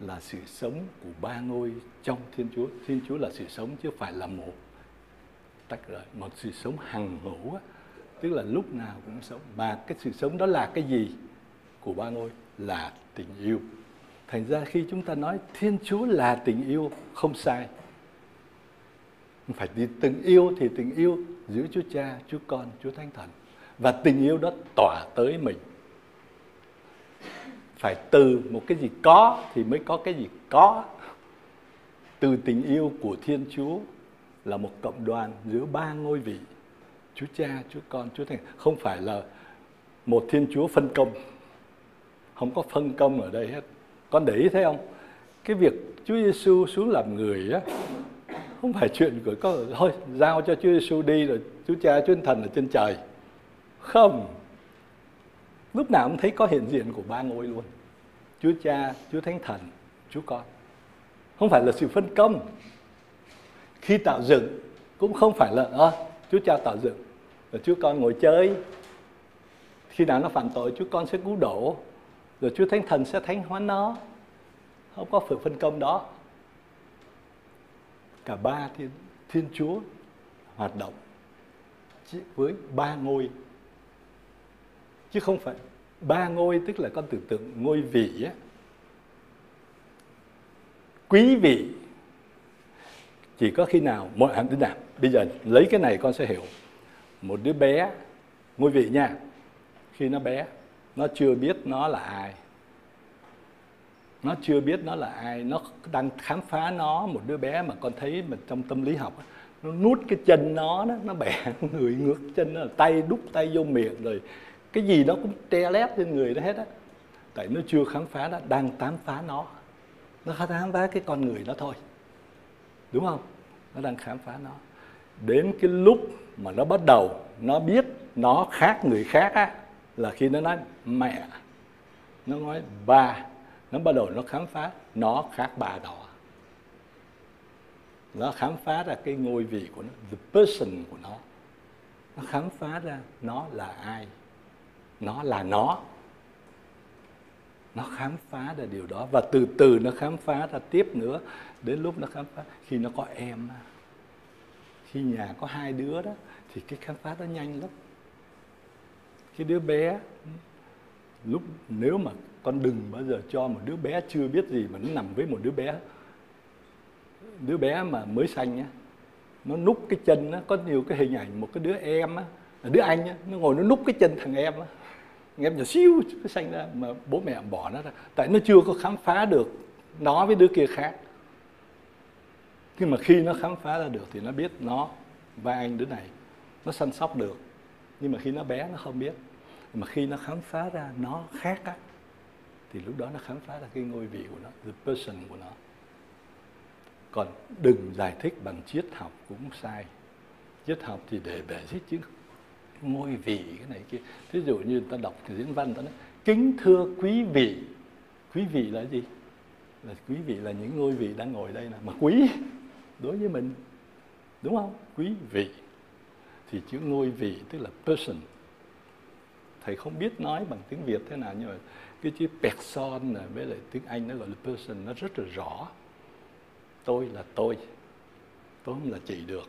là sự sống của ba ngôi trong Thiên Chúa. Thiên Chúa là sự sống chứ phải là một tách rời, một sự sống hằng hữu á, tức là lúc nào cũng sống. Mà cái sự sống đó là cái gì của ba ngôi? Là tình yêu. Thành ra khi chúng ta nói Thiên Chúa là tình yêu không sai. Phải đi tình yêu thì tình yêu giữa Chúa Cha, Chúa Con, Chúa Thánh Thần. Và tình yêu đó tỏa tới mình. Phải từ một cái gì có thì mới có cái gì có. Từ tình yêu của thiên chúa là một cộng đoàn giữa ba ngôi vị chúa cha chúa con chúa thánh. Không phải là một thiên chúa phân công. Không có phân công ở đây hết. Con để ý thấy không? Cái việc chúa giêsu xuống làm người á không phải chuyện của có thôi giao cho chúa giêsu đi rồi chúa cha chúa thần ở trên trời không lúc nào cũng thấy có hiện diện của ba ngôi luôn Chúa Cha, Chúa Thánh Thần, Chúa Con. Không phải là sự phân công. Khi tạo dựng cũng không phải là à, Chúa Cha tạo dựng, rồi Chúa Con ngồi chơi. Khi nào nó phạm tội, Chúa Con sẽ cứu độ, rồi Chúa Thánh Thần sẽ thánh hóa nó. Không có sự phân công đó. Cả ba thiên, thiên Chúa hoạt động với ba ngôi. Chứ không phải ba ngôi tức là con tưởng tượng ngôi vị á. Quý vị chỉ có khi nào mọi hành thế nào bây giờ lấy cái này con sẽ hiểu. Một đứa bé ngôi vị nha khi nó bé nó chưa biết nó là ai nó chưa biết nó là ai. Nó đang khám phá nó, một đứa bé mà con thấy mà trong tâm lý học nó nút cái chân nó đó, nó bẻ người ngược chân nó, tay đút tay vô miệng rồi cái gì nó cũng tre lép trên người nó hết á. Tại nó chưa khám phá đó, đang khám phá nó. Nó khám phá cái con người nó thôi. Đúng không? Nó đang khám phá nó. Đến cái lúc mà nó bắt đầu, nó biết nó khác người khác á, là khi nó nói, mẹ. Nó nói, ba nó bắt đầu nó khám phá, nó khác bà đó. Nó khám phá ra cái ngôi vị của nó, the person của nó. Nó khám phá ra nó là ai? Nó là nó. Nó khám phá ra điều đó và từ từ nó khám phá ra tiếp nữa. Đến lúc nó khám phá, khi nó có em khi nhà có hai đứa đó, thì cái khám phá nó nhanh lắm. Cái đứa bé lúc nếu mà con đừng bao giờ cho một đứa bé chưa biết gì mà nó nằm với một đứa bé. Đứa bé mà mới sanh nhá nó núp cái chân nó có nhiều cái hình ảnh một cái đứa em á đứa anh á, nó ngồi nó núp cái chân thằng em á. Em nhỏ xíu nó sanh ra mà bố mẹ bỏ nó ra. Tại nó chưa có khám phá được nó với đứa kia khác. Nhưng mà khi nó khám phá ra được thì nó biết nó và anh đứa này, nó săn sóc được. Nhưng mà khi nó bé nó không biết. Mà khi nó khám phá ra nó khác á thì lúc đó nó khám phá ra cái ngôi vị của nó, the person của nó. Còn đừng giải thích bằng triết học cũng sai. Triết học thì để bẻ giết chứ ngôi vị, cái này kia. Ví dụ như ta đọc cái diễn văn, ta nói, kính thưa quý vị. Quý vị là gì? Là quý vị là những ngôi vị đang ngồi đây nè. Mà quý, đối với mình, đúng không? Quý vị. Thì chữ ngôi vị tức là person thầy không biết nói bằng tiếng việt thế nào, nhưng mà cái chữ person này với lại tiếng anh nó gọi là person nó rất là rõ. Tôi là tôi tôi không là chị được.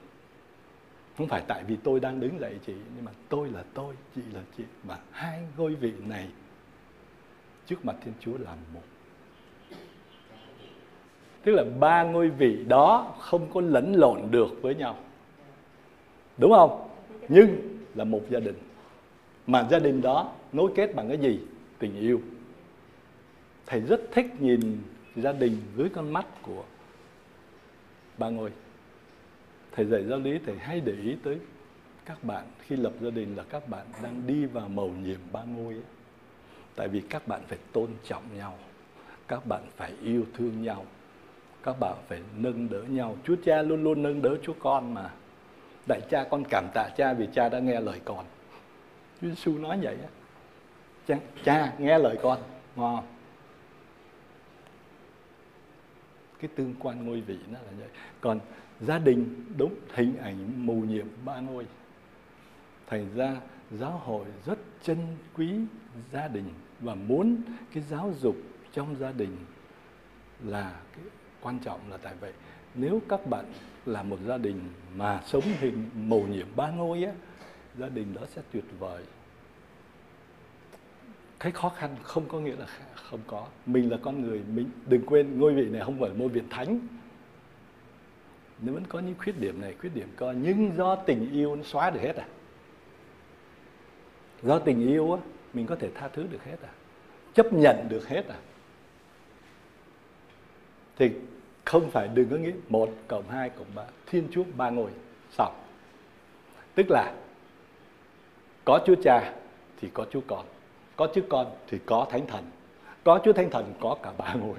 Không phải tại vì tôi đang đứng dậy chị, nhưng mà tôi là tôi, chị là chị. Và hai ngôi vị này trước mặt thiên chúa là một. Tức là ba ngôi vị đó không có lẫn lộn được với nhau. Đúng không? Nhưng là một gia đình mà gia đình đó nối kết bằng cái gì? Tình yêu. Thầy rất thích nhìn gia đình dưới con mắt của ba ngôi thầy dạy giáo lý, thầy hay để ý tới các bạn. Khi lập gia đình là các bạn đang đi vào mầu nhiệm ba ngôi ấy. tại vì các bạn phải tôn trọng nhau, các bạn phải yêu thương nhau, các bạn phải nâng đỡ nhau. Chúa cha luôn luôn nâng đỡ chúa con mà. Đại cha con cảm tạ cha vì cha đã nghe lời con chúa giêsu nói vậy á. Cha, cha nghe lời con. Ngon. Cái tương quan ngôi vị nó là vậy. Còn gia đình đúng hình ảnh mù nhiệm ba ngôi. Thành ra giáo hội rất trân quý gia đình và muốn cái giáo dục trong gia đình là cái quan trọng là tại vậy. Nếu các bạn là một gia đình mà sống hình mầu nhiệm ba ngôi á gia đình đó sẽ tuyệt vời. Cái khó khăn không có nghĩa là không có. Mình là con người, mình đừng quên ngôi vị này không phải ngôi vị thánh. Nó vẫn có những khuyết điểm này, khuyết điểm co nhưng do tình yêu nó xóa được hết à? Do tình yêu á, mình có thể tha thứ được hết à? Chấp nhận được hết à? Thì không phải đừng có nghĩ một cộng hai cộng ba, thiên chúa ba ngồi xong. Tức là có chúa cha thì có chúa con. Có chúa con thì có thánh thần. Có chúa thánh thần có cả ba ngôi.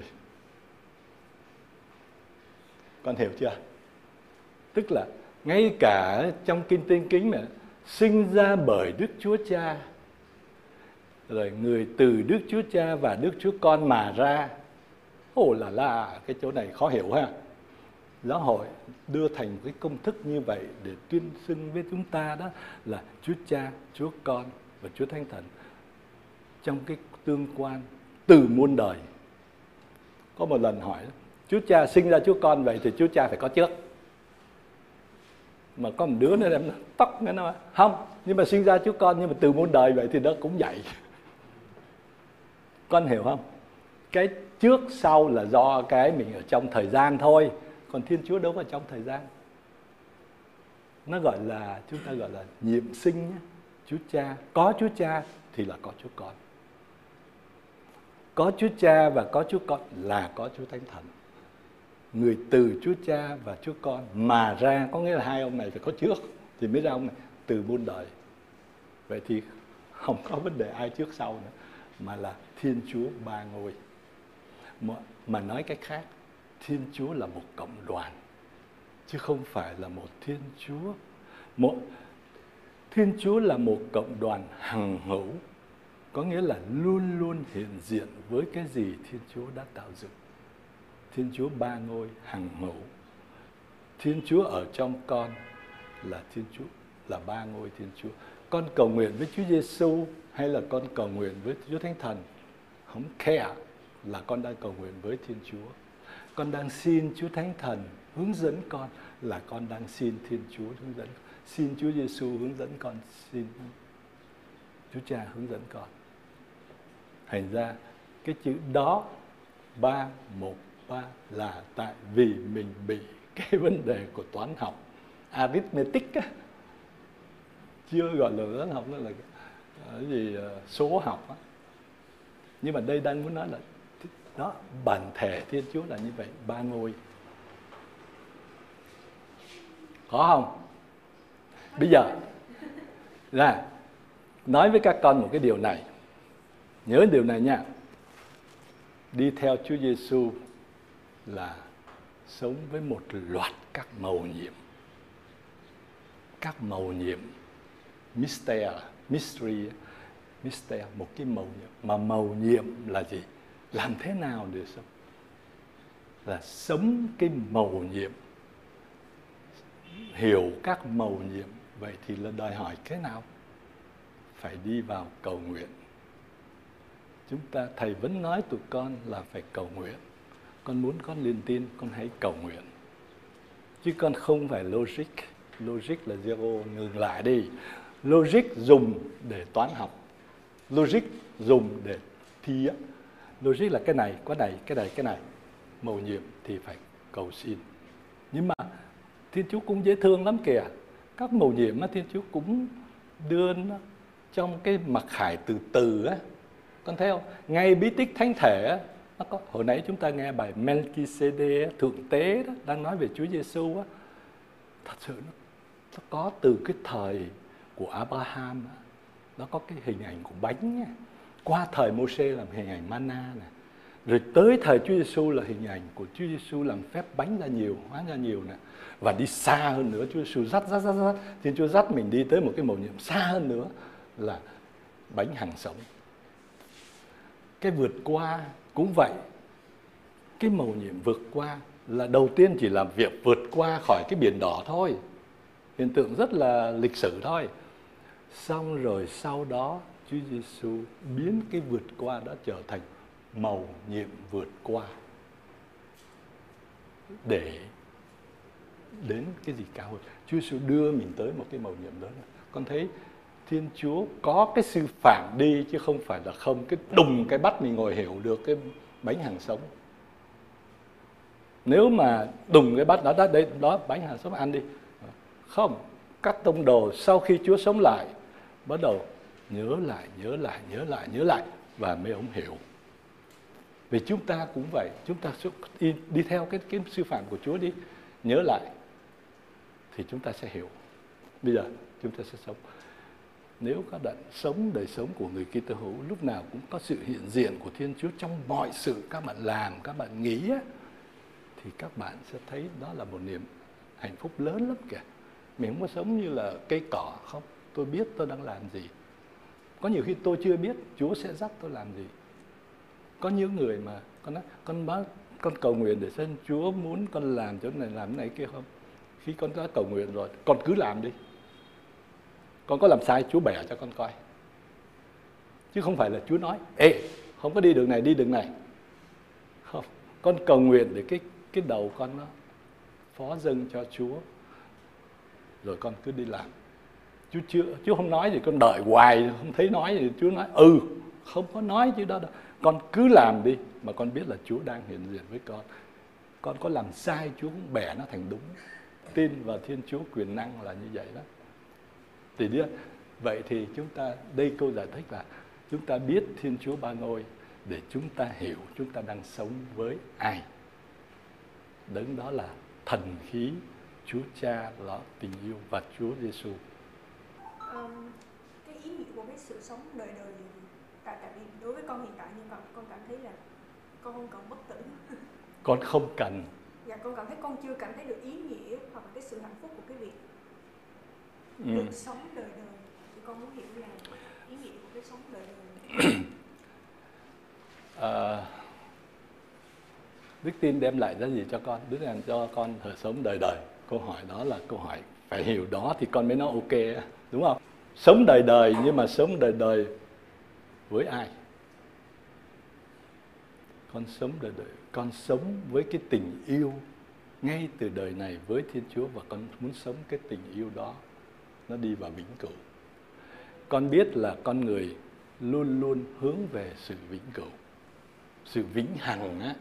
Con hiểu chưa? Tức là ngay cả trong kinh tiên kính này sinh ra bởi đức chúa cha, rồi người từ đức chúa cha và đức chúa con mà ra. Ồ là là, cái chỗ này khó hiểu ha giáo hội đưa thành cái công thức như vậy để tuyên xưng với chúng ta đó là chúa cha chúa con và chúa thánh thần trong cái tương quan từ muôn đời. Có một lần hỏi chúa cha sinh ra chúa con vậy thì chúa cha phải có trước. Mà có một đứa nó đem tóc nó nói, không nhưng mà sinh ra chúa con nhưng mà từ muôn đời vậy thì nó cũng vậy. Con hiểu không? Cái trước sau là do cái mình ở trong thời gian thôi còn thiên chúa đâu vào trong thời gian. Nó gọi là chúng ta gọi là nhiệm sinh nhé. chúa cha có chúa cha thì là có chúa con. Có chúa cha và có chúa con là có chúa thánh thần. Người từ chúa cha và chúa con mà ra có nghĩa là hai ông này phải có trước thì mới ra ông này từ muôn đời. Vậy thì không có vấn đề ai trước sau nữa mà là thiên chúa ba ngôi. Mà, mà nói cách khác thiên chúa là một cộng đoàn, chứ không phải là một thiên chúa. Một, thiên chúa là một cộng đoàn hằng hữu, có nghĩa là luôn luôn hiện diện với cái gì thiên chúa đã tạo dựng. Thiên chúa ba ngôi hằng hữu. Thiên chúa ở trong con là thiên chúa, là ba ngôi thiên chúa. Con cầu nguyện với chúa giêsu hay là con cầu nguyện với chúa thánh thần? Không care là con đang cầu nguyện với Thiên Chúa. Con đang xin Chúa Thánh Thần hướng dẫn con là con đang xin Thiên Chúa hướng dẫn. Xin Chúa Giêsu hướng dẫn con, xin Chúa Cha hướng dẫn con. Thành ra cái chữ đó ba một ba là tại vì mình bị cái vấn đề của toán học arithmetic á chưa gọi là toán học nó là cái gì à, số học á nhưng mà đây đang muốn nói là đó, bản thể thiên chúa là như vậy, ba ngôi. Có không? Bây giờ, là, nói với các con một cái điều này. Nhớ điều này nha. Đi theo Chúa Giêsu là sống với một loạt các màu nhiệm. Các màu nhiệm mystery mystery mystery một cái màu nhiệm. Mà màu nhiệm là gì? Làm thế nào để sống? Là sống cái màu nhiệm. Hiểu các màu nhiệm, vậy thì là đòi hỏi cái nào? Phải đi vào cầu nguyện. Chúng ta, thầy vẫn nói tụi con là phải cầu nguyện. Con muốn con liền tin, con hãy cầu nguyện. Chứ con không phải logic. Logic là zero, ngừng lại đi. Logic dùng để toán học. Logic dùng để thi á logic là cái này có này cái này cái này. Mầu nhiệm thì phải cầu xin. Nhưng mà thiên chúa cũng dễ thương lắm kìa. Các mầu nhiệm á thiên chúa cũng đưa nó trong cái mặc khải từ từ á. Con thấy không? Ngay bí tích thánh thể á nó có hồi nãy chúng ta nghe bài Melchizedek thượng tế đó đang nói về Chúa Giêsu á. Thật sự nó, nó có từ cái thời của Abraham á, nó có cái hình ảnh của bánh nha qua thời Môsê làm hình ảnh mana này, rồi tới thời Chúa Giêsu là hình ảnh của Chúa Giêsu làm phép bánh ra nhiều hóa ra nhiều nè. Và đi xa hơn nữa Chúa Giêsu dắt dắt dắt dắt Thiên Chúa dắt mình đi tới một cái mầu nhiệm xa hơn nữa là bánh hàng sống. Cái vượt qua cũng vậy. Cái mầu nhiệm vượt qua là đầu tiên chỉ làm việc vượt qua khỏi cái biển đỏ thôi. Hiện tượng rất là lịch sử thôi. Xong rồi sau đó Chúa Giêsu biến cái vượt qua đó trở thành màu nhiệm vượt qua để đến cái gì cao hơn. Chúa Giêsu đưa mình tới một cái màu nhiệm đó con thấy Thiên Chúa có cái sự phản đi chứ không phải là không. Cái đùng cái bắt mình ngồi hiểu được cái bánh hàng sống. Nếu mà đùng cái bắt đó đó, đây, đó, bánh hàng sống, ăn đi. Không, các tông đồ sau khi Chúa sống lại, bắt đầu nhớ lại nhớ lại nhớ lại nhớ lại và mấy ông hiểu vì chúng ta cũng vậy chúng ta đi, đi theo cái cái sư phạm của Chúa đi nhớ lại thì chúng ta sẽ hiểu bây giờ chúng ta sẽ sống nếu các bạn sống đời sống của người Kitô hữu lúc nào cũng có sự hiện diện của Thiên Chúa trong mọi sự các bạn làm, các bạn nghĩ thì các bạn sẽ thấy đó là một niềm hạnh phúc lớn lắm kìa. Mình không có sống như là cây cỏ không, tôi biết tôi đang làm gì. Có nhiều khi tôi chưa biết Chúa sẽ dắt tôi làm gì. Có những người mà con nói, con bác con cầu nguyện để xem Chúa muốn con làm chỗ này làm cái này kia không. Khi con đã cầu nguyện rồi, con cứ làm đi. Con có làm sai Chúa bẻ cho con coi. Chứ không phải là Chúa nói ê không có đi đường này đi đường này. Không con cầu nguyện để cái cái đầu con nó phó dâng cho Chúa. Rồi con cứ đi làm. Chúa chưa, Chúa không nói gì con đợi hoài, không thấy nói gì Chúa nói ừ không có nói chứ đó đâu con cứ làm đi, mà con biết là Chúa đang hiện diện với con con có làm sai, Chúa cũng bẻ nó thành đúng tin vào Thiên Chúa, quyền năng là như vậy đó thì biết, vậy thì chúng ta, đây câu giải thích là chúng ta biết Thiên Chúa Ba Ngôi để chúng ta hiểu chúng ta đang sống với ai. Đấng đó là thần khí Chúa Cha là tình yêu và Chúa Giêsu. Um, cái ý nghĩa của cái sự sống đời đời tại tại vì đối với con hiện tại nhưng con con cảm thấy là con không cần bất tử. Con không cần. Dạ con cảm thấy con chưa cảm thấy được ý nghĩa hoặc là cái sự hạnh phúc của cái việc Ừ. được sống đời đời thì con muốn hiểu là ý nghĩa của cái sống đời đời à, đức tin đem lại ra gì cho con đức làm cho con đời sống đời đời câu hỏi đó là câu hỏi phải hiểu đó thì con mới nói ok đúng không? Sống đời đời nhưng mà sống đời đời với ai? Con sống đời đời, con sống với cái tình yêu ngay từ đời này với thiên chúa và con muốn sống cái tình yêu đó nó đi vào vĩnh cửu. Con biết là con người luôn luôn hướng về sự vĩnh cửu, sự vĩnh hằng á.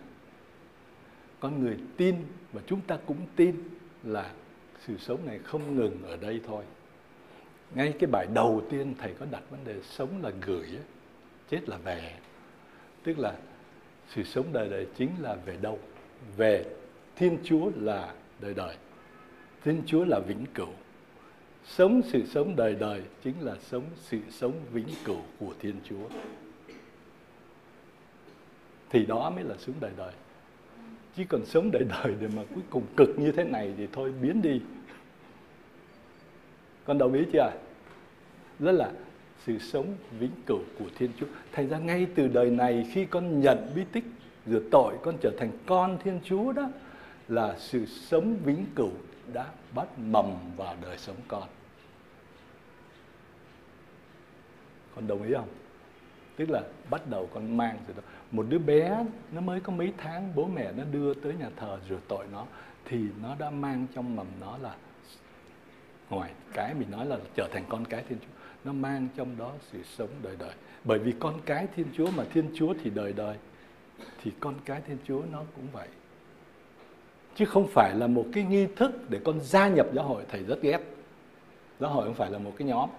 Con người tin và chúng ta cũng tin là sự sống này không ngừng ở đây thôi ngay cái bài đầu tiên thầy có đặt vấn đề sống là gửi chết là về tức là sự sống đời đời chính là về đâu về thiên chúa là đời đời thiên chúa là vĩnh cửu sống sự sống đời đời chính là sống sự sống vĩnh cửu của Thiên Chúa. Thì đó mới là sống đời đời. Chứ còn sống đời đời để mà cuối cùng cực như thế này thì thôi, biến đi. Con đồng ý chưa? rất là sự sống vĩnh cửu của Thiên Chúa. Thành ra ngay từ đời này khi con nhận bí tích rửa tội, con trở thành con Thiên Chúa đó là sự sống vĩnh cửu đã bắt mầm vào đời sống con con đồng ý không tức là bắt đầu con mang rồi đó một đứa bé nó mới có mấy tháng bố mẹ nó đưa tới nhà thờ rửa tội nó thì nó đã mang trong mầm nó là ngoài cái mình nói là trở thành con cái thiên chúa, nó mang trong đó sự sống đời đời. Bởi vì con cái thiên chúa mà thiên chúa thì đời đời, thì con cái thiên chúa nó cũng vậy. Chứ không phải là một cái nghi thức để con gia nhập giáo hội, thầy rất ghét. Giáo hội không phải là một cái nhóm.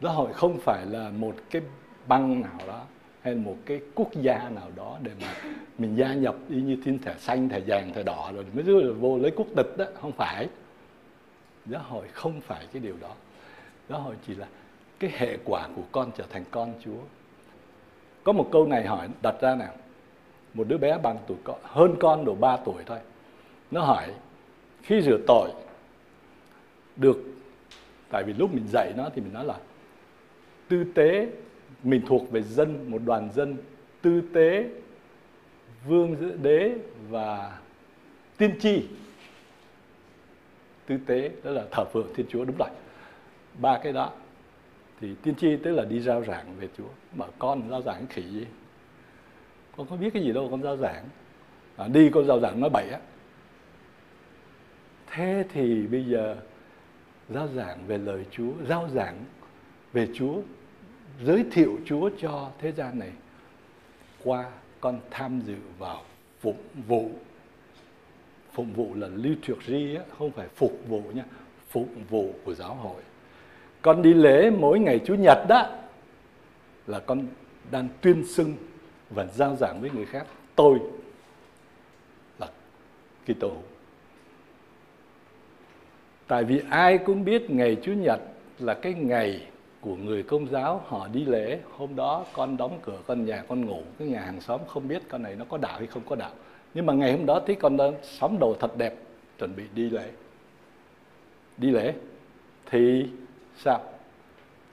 Giáo hội không phải là một cái băng nào đó, hay một cái quốc gia nào đó để mà mình gia nhập, y như thiên thẻ xanh thẻ vàng thẻ đỏ rồi, mới rồi vô lấy quốc tịch đó. Không phải giáo hội không phải cái điều đó. Giáo hội chỉ là cái hệ quả của con trở thành con chúa. Có một câu này hỏi, đặt ra nào một đứa bé bằng tuổi con, hơn con độ 3 tuổi thôi. Nó hỏi, khi rửa tội được, tại vì lúc mình dạy nó thì mình nói là tư tế, mình thuộc về dân, một đoàn dân, tư tế, vương đế và tiên tri tư tế đó là thờ phượng thiên chúa đúng rồi. Ba cái đó thì tiên tri tức là đi giao giảng về chúa. Mà con giao giảng khỉ gì? Con có biết cái gì đâu con giao giảng. À, đi con giao giảng nói bậy á. Thế thì bây giờ giao giảng về lời chúa giao giảng về chúa giới thiệu Chúa cho thế gian này. Qua con tham dự vào phục vụ phục vụ là liturgy á, không phải phục vụ nha phục vụ của giáo hội. Con đi lễ mỗi ngày chủ nhật đó là con đang tuyên xưng và giao giảng với người khác. Tôi là Kitô. Hữu tại vì ai cũng biết ngày chủ nhật là cái ngày của người công giáo họ đi lễ. Hôm đó con đóng cửa con nhà con ngủ cái nhà hàng xóm không biết con này nó có đạo hay không có đạo nhưng mà ngày hôm đó thấy con đã sắm đồ thật đẹp, chuẩn bị đi lễ. Đi lễ? Thì sao?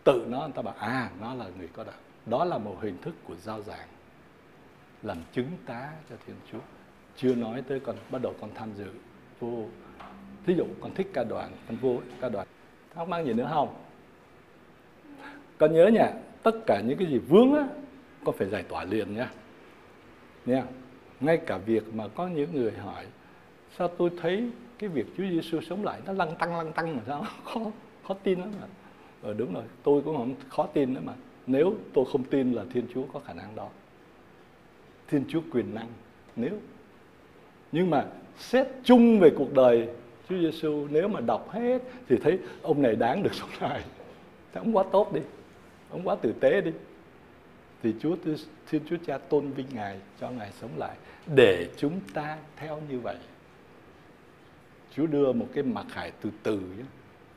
Tự nó, người ta bảo à nó là người có đạo. Đó là một hình thức của giao giảng, làm chứng tá cho thiên chúa. Chưa nói tới con, bắt đầu con tham dự vô, thí dụ con thích ca đoàn, con vô ca đoàn. Thắc mắc gì nữa không? Con nhớ nha, tất cả những cái gì vướng á, con phải giải tỏa liền nha. Nha ngay cả việc mà có những người hỏi, sao tôi thấy cái việc Chúa Giêsu sống lại nó lăng tăng lăng tăng mà sao? Khó khó tin lắm mà. Ờ đúng rồi, tôi cũng không, khó tin nữa mà. Nếu tôi không tin là Thiên Chúa có khả năng đó. Thiên Chúa quyền năng, nếu. Nhưng mà xét chung về cuộc đời Chúa Giêsu nếu mà đọc hết thì thấy ông này đáng được sống lại. Thì ông quá tốt đi, ông quá tử tế đi thì Chúa Thiên Chúa Cha tôn vinh Ngài cho Ngài sống lại để chúng ta theo như vậy. Chúa đưa một cái mặc khải từ từ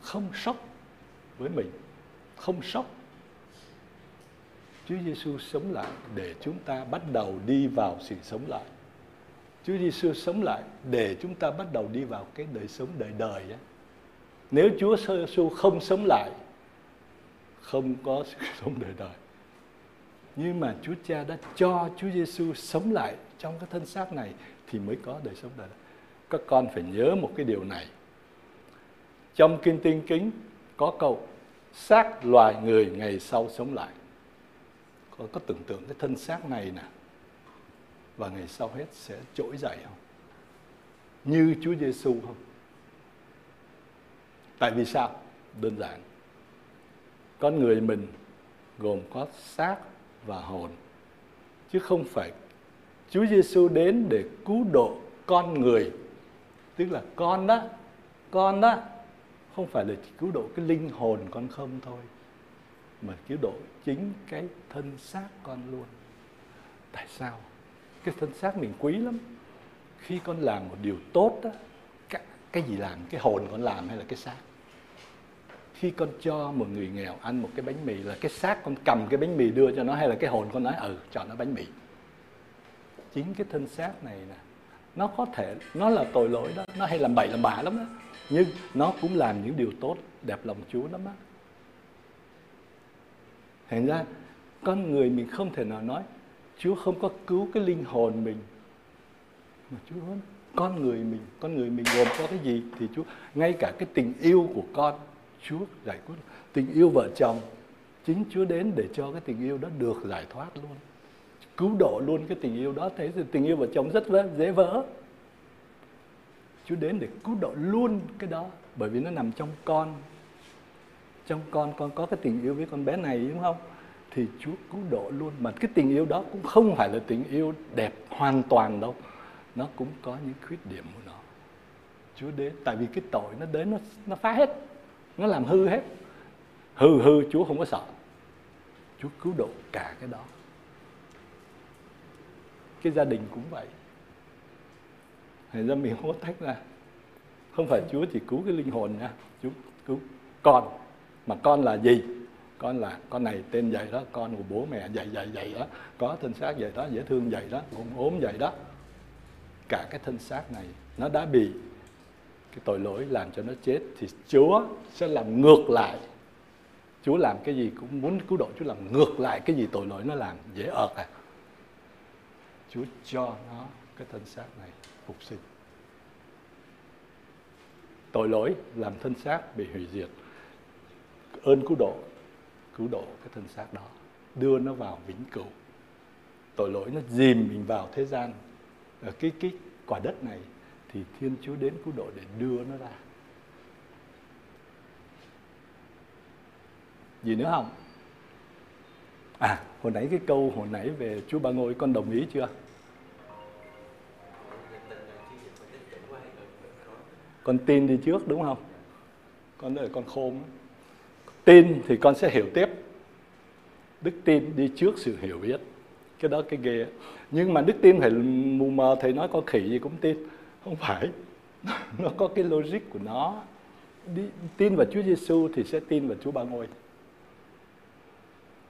không sốc với mình, không sốc. Chúa Giêsu sống lại để chúng ta bắt đầu đi vào sự sống lại. Chúa Giêsu sống lại để chúng ta bắt đầu đi vào cái đời sống đời đời. Nếu Chúa Giêsu không sống lại không có sự sống đời đời nhưng mà Chúa Cha đã cho Chúa Giêsu sống lại trong cái thân xác này thì mới có đời sống đời các con phải nhớ một cái điều này. Trong kinh Tiên kính có câu xác loài người ngày sau sống lại. Có, có tưởng tượng cái thân xác này nè và ngày sau hết sẽ trỗi dậy không? Như Chúa Giêsu không? Tại vì sao? Đơn giản. Con người mình gồm có xác và hồn. Chứ không phải Chúa Giêsu đến để cứu độ con người. Tức là con đó con đó không phải là chỉ cứu độ cái linh hồn con không thôi mà cứu độ chính cái thân xác con luôn. Tại sao? Cái thân xác mình quý lắm. Khi con làm một điều tốt đó cái, cái gì làm? Cái hồn con làm hay là cái xác? Khi con cho một người nghèo ăn một cái bánh mì là cái xác con cầm cái bánh mì đưa cho nó, hay là cái hồn con nói ừ cho nó bánh mì. Chính cái thân xác này nè, nó có thể, nó là tội lỗi đó, nó hay làm bậy làm bạ lắm đó, nhưng nó cũng làm những điều tốt, đẹp lòng Chúa lắm á. Thành ra, con người mình không thể nào nói, Chúa không có cứu cái linh hồn mình. Mà Chúa con người mình, con người mình gồm có cái gì thì Chúa, ngay cả cái tình yêu của con Chúa giải quyết. Tình yêu vợ chồng, chính Chúa đến để cho cái tình yêu đó được giải thoát luôn. Cứu độ luôn cái tình yêu đó. Thế thì tình yêu vợ chồng rất dễ vỡ. Chúa đến để cứu độ luôn cái đó. Bởi vì nó nằm trong con. Trong con con có cái tình yêu với con bé này, đúng không? Thì Chúa cứu độ luôn. Mà cái tình yêu đó cũng không phải là tình yêu đẹp hoàn toàn đâu. Nó cũng có những khuyết điểm của nó. Chúa đến, tại vì cái tội nó đến, nó nó phá hết nó làm hư hết. Hư hư Chúa không có sợ. Chúa cứu độ cả cái đó. Cái gia đình cũng vậy. Thành ra mình không có tách ra. Không phải Chúa chỉ cứu cái linh hồn nha. Chúa cứu con. Mà con là gì? Con là con này tên vậy đó Con của bố mẹ vậy vậy vậy đó. Có thân xác vậy đó, dễ thương vậy đó Cũng ốm vậy đó. Cả cái thân xác này Nó đã bị cái tội lỗi làm cho nó chết Thì Chúa sẽ làm ngược lại. Chúa làm cái gì cũng muốn cứu độ, Chúa làm ngược lại cái gì tội lỗi nó làm, Dễ ợt à. Chúa cho nó cái thân xác này phục sinh. Tội lỗi làm thân xác bị hủy diệt. Ơn cứu độ cứu độ cái thân xác đó, đưa nó vào vĩnh cửu. Tội lỗi nó dìm mình vào thế gian. Ở cái cái quả đất này thì thiên chúa đến cứu độ để đưa nó ra. Gì nữa không? À hồi nãy cái câu hồi nãy về chúa ba ngôi, con đồng ý chưa? Con tin đi trước đúng không? Con là con khôn. Tin thì con sẽ hiểu tiếp. Đức tin đi trước sự hiểu biết. Cái đó cái ghê. Nhưng mà đức tin phải mù mờ, thầy nói con khỉ gì cũng tin không phải nó có cái logic của nó đi, tin vào Chúa Giêsu thì sẽ tin vào Chúa Ba Ngôi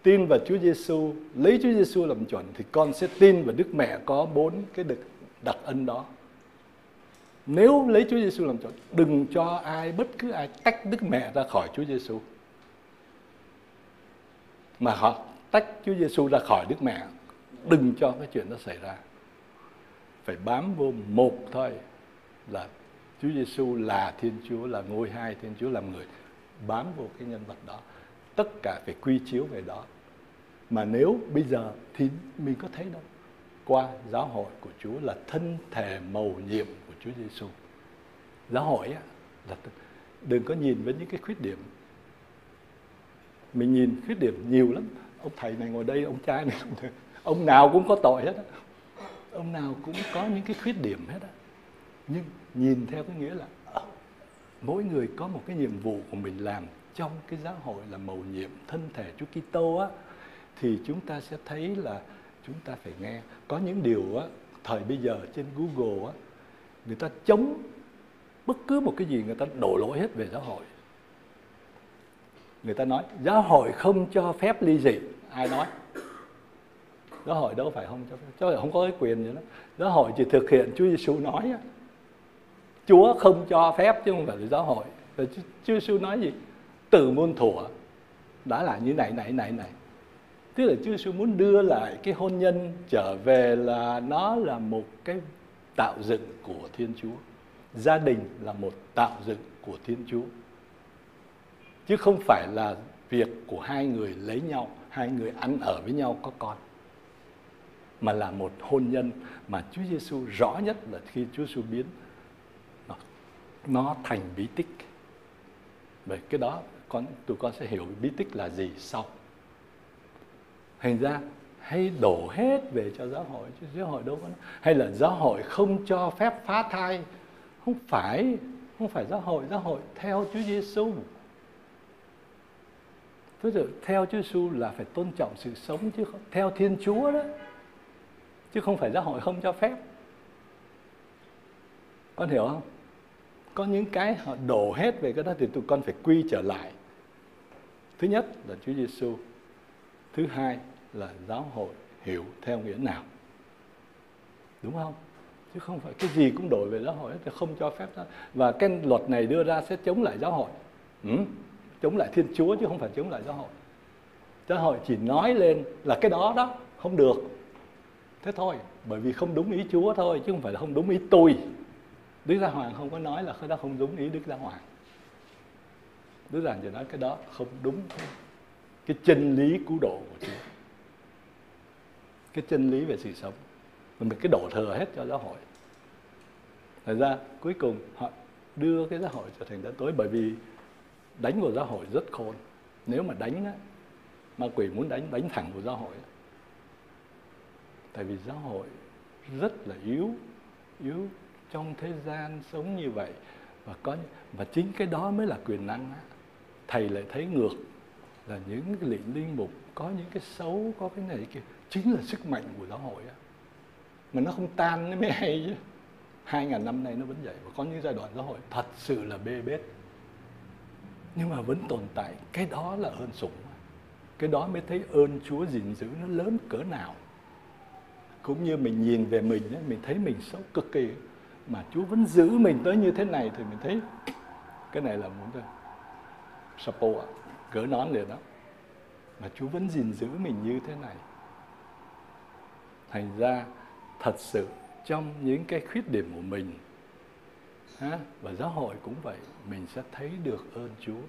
tin vào Chúa Giêsu lấy Chúa Giêsu làm chuẩn thì con sẽ tin vào Đức Mẹ có bốn cái đặc, đặc ân đó nếu lấy Chúa Giêsu làm chuẩn, đừng cho ai bất cứ ai tách Đức Mẹ ra khỏi Chúa Giêsu. Mà họ tách Chúa Giêsu ra khỏi Đức Mẹ, đừng cho cái chuyện đó xảy ra. Phải bám vô một thôi là Chúa Giêsu là Thiên Chúa, là ngôi hai Thiên Chúa làm người. Bám vô cái nhân vật đó. Tất cả phải quy chiếu về đó. Mà nếu bây giờ thì mình có thấy đâu qua giáo hội của Chúa là thân thể màu nhiệm của Chúa Giêsu. Giáo hội á, là đừng có nhìn với những cái khuyết điểm. Mình nhìn khuyết điểm nhiều lắm. Ông thầy này ngồi đây, ông trai này, ông nào cũng có tội hết á. Ông nào cũng có những cái khuyết điểm hết á. Nhưng nhìn theo cái nghĩa là mỗi người có một cái nhiệm vụ của mình làm trong cái giáo hội là mầu nhiệm thân thể Chúa Kitô á, thì chúng ta sẽ thấy là chúng ta phải nghe. Có những điều á, thời bây giờ trên Google á, người ta chống bất cứ một cái gì người ta đổ lỗi hết về giáo hội. Người ta nói, giáo hội không cho phép ly dị. Ai nói? Giáo hội đâu phải không cho phép giáo hội không có cái quyền gì đó giáo hội chỉ thực hiện Chúa Giêsu nói. Chúa không cho phép chứ không phải là giáo hội Rồi Chúa Giêsu nói gì từ muôn thuở đã là như này này này này tức là Chúa Giêsu muốn đưa lại cái hôn nhân trở về là nó là một cái tạo dựng của Thiên Chúa. Gia đình là một tạo dựng của Thiên Chúa. Chứ không phải là việc của hai người lấy nhau, hai người ăn ở với nhau có con. Mà là một hôn nhân mà Chúa Giêsu rõ nhất là khi Chúa Giêsu biến nó, nó thành bí tích. Vậy cái đó con tụi con sẽ hiểu bí tích là gì sau. Thành ra hay đổ hết về cho giáo hội chứ giáo hội đâu có hay là giáo hội không cho phép phá thai. Không phải không phải giáo hội giáo hội theo Chúa Giêsu Thế giờ theo Chúa Giêsu là phải tôn trọng sự sống chứ không theo Thiên Chúa đó chứ không phải giáo hội không cho phép. Con hiểu không? Có những cái họ đổ hết về cái đó thì tụi con phải quy trở lại. Thứ nhất là Chúa Giêsu thứ hai là giáo hội hiểu theo nghĩa nào. Đúng không? Chứ không phải cái gì cũng đổi về giáo hội thì không cho phép đó. và cái luật này đưa ra sẽ chống lại giáo hội. Ừ? chống lại thiên chúa chứ không phải chống lại giáo hội. Giáo hội chỉ nói lên là cái đó đó, không được thế thôi bởi vì không đúng ý chúa thôi chứ không phải là không đúng ý tôi. Đức giáo hoàng không có nói là cái đó không đúng ý đức giáo hoàng. Đức giảng chỉ nói cái đó không đúng cái chân lý cứu độ của Chúa. Cái chân lý về sự sống. Mình cái đổ thừa hết cho giáo hội. Thành ra cuối cùng họ đưa cái giáo hội trở thành đá tối bởi vì đánh vào giáo hội rất khôn. Nếu mà đánh á, ma quỷ muốn đánh đánh thẳng vào giáo hội tại vì giáo hội rất là yếu yếu trong thế gian sống như vậy. Và có và chính cái đó mới là quyền năng á. thầy lại thấy ngược, là những cái lĩnh linh mục có những cái xấu, có cái này kia, chính là sức mạnh của giáo hội á. mà nó không tan, nó mới hay chứ. Hai ngàn năm nay nó vẫn vậy, và có những giai đoạn giáo hội thật sự là bê bết. Nhưng mà vẫn tồn tại, cái đó là ơn sủng cái đó mới thấy ơn Chúa gìn giữ nó lớn cỡ nào cũng như mình nhìn về mình ấy, mình thấy mình xấu cực kỳ mà Chúa vẫn giữ mình tới như thế này thì mình thấy cái này là muốn thôi sapo ạ gỡ nón liền đó. Mà Chúa vẫn gìn giữ mình như thế này. Thành ra thật sự trong những cái khuyết điểm của mình ha, và giáo hội cũng vậy mình sẽ thấy được ơn Chúa.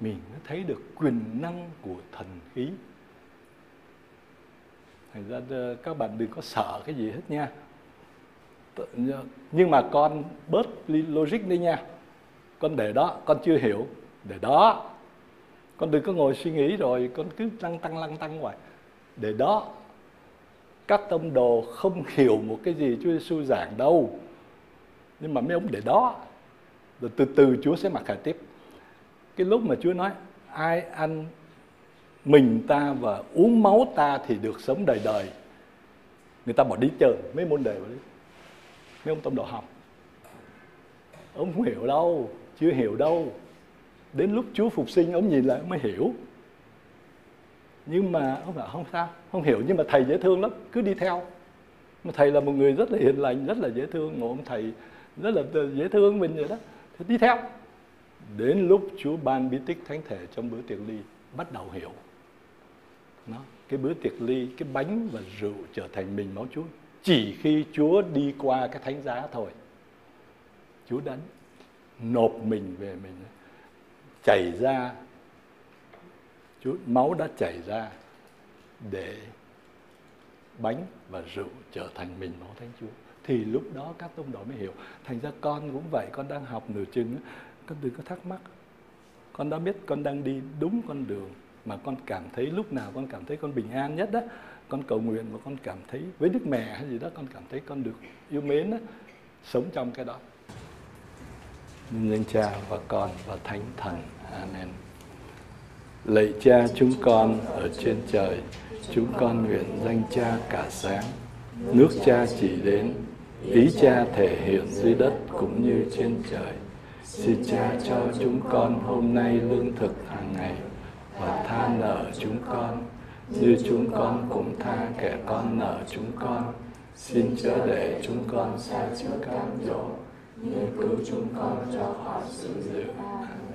Mình mới thấy được quyền năng của thần khí thành ra ờ, các bạn đừng có sợ cái gì hết nha. Nhưng mà con bớt logic đi nha. Con để đó, con chưa hiểu. Để đó. Con đừng có ngồi suy nghĩ rồi con cứ tăng tăng, lăng tăng hoài. Để đó. Các tông đồ không hiểu một cái gì Chúa Giêsu giảng đâu. Nhưng mà mấy ông để đó. Rồi từ từ Chúa sẽ mặc khải tiếp. Cái lúc mà Chúa nói, ai ăn mình ta và uống máu ta thì được sống đời đời. Người ta bỏ đi chơi mấy môn đề đấy mấy ông tông đồ học. Ông không hiểu đâu, chưa hiểu đâu. Đến lúc Chúa phục sinh, ông nhìn lại mới hiểu. Nhưng mà ông bảo, không sao, không hiểu, nhưng mà thầy dễ thương lắm, cứ đi theo. Mà thầy là một người rất là hiền lành, rất là dễ thương. Một ông thầy rất là dễ thương mình vậy đó. Thì đi theo. Đến lúc Chúa ban bí tích thánh thể trong bữa tiệc ly, bắt đầu hiểu. Đó. cái bữa tiệc ly, cái bánh và rượu trở thành mình máu Chúa. Chỉ khi Chúa đi qua cái thánh giá thôi, Chúa đã nộp mình về mình. Chảy ra, Chúa, máu đã chảy ra để bánh và rượu trở thành mình máu thánh Chúa. Thì lúc đó các tông đồ mới hiểu. Thành ra con cũng vậy, con đang học nửa chừng con đừng có thắc mắc. Con đã biết con đang đi đúng con đường mà con cảm thấy lúc nào con cảm thấy con bình an nhất đó con cầu nguyện và con cảm thấy với đức mẹ hay gì đó con cảm thấy con được yêu mến đó, sống trong cái đó. Nhân cha và con và thánh thần. Amen. Lạy cha chúng con ở trên trời chúng con nguyện danh cha cả sáng. Nước cha chỉ đến ý cha thể hiện dưới đất cũng như trên trời. Xin cha cho chúng con hôm nay lương thực hàng ngày và tha nợ chúng con. Như chúng con cũng tha kẻ con nợ chúng con. Xin chớ để chúng con xa chúa cám dỗ nhưng cứu chúng con cho khỏi sự dữ amen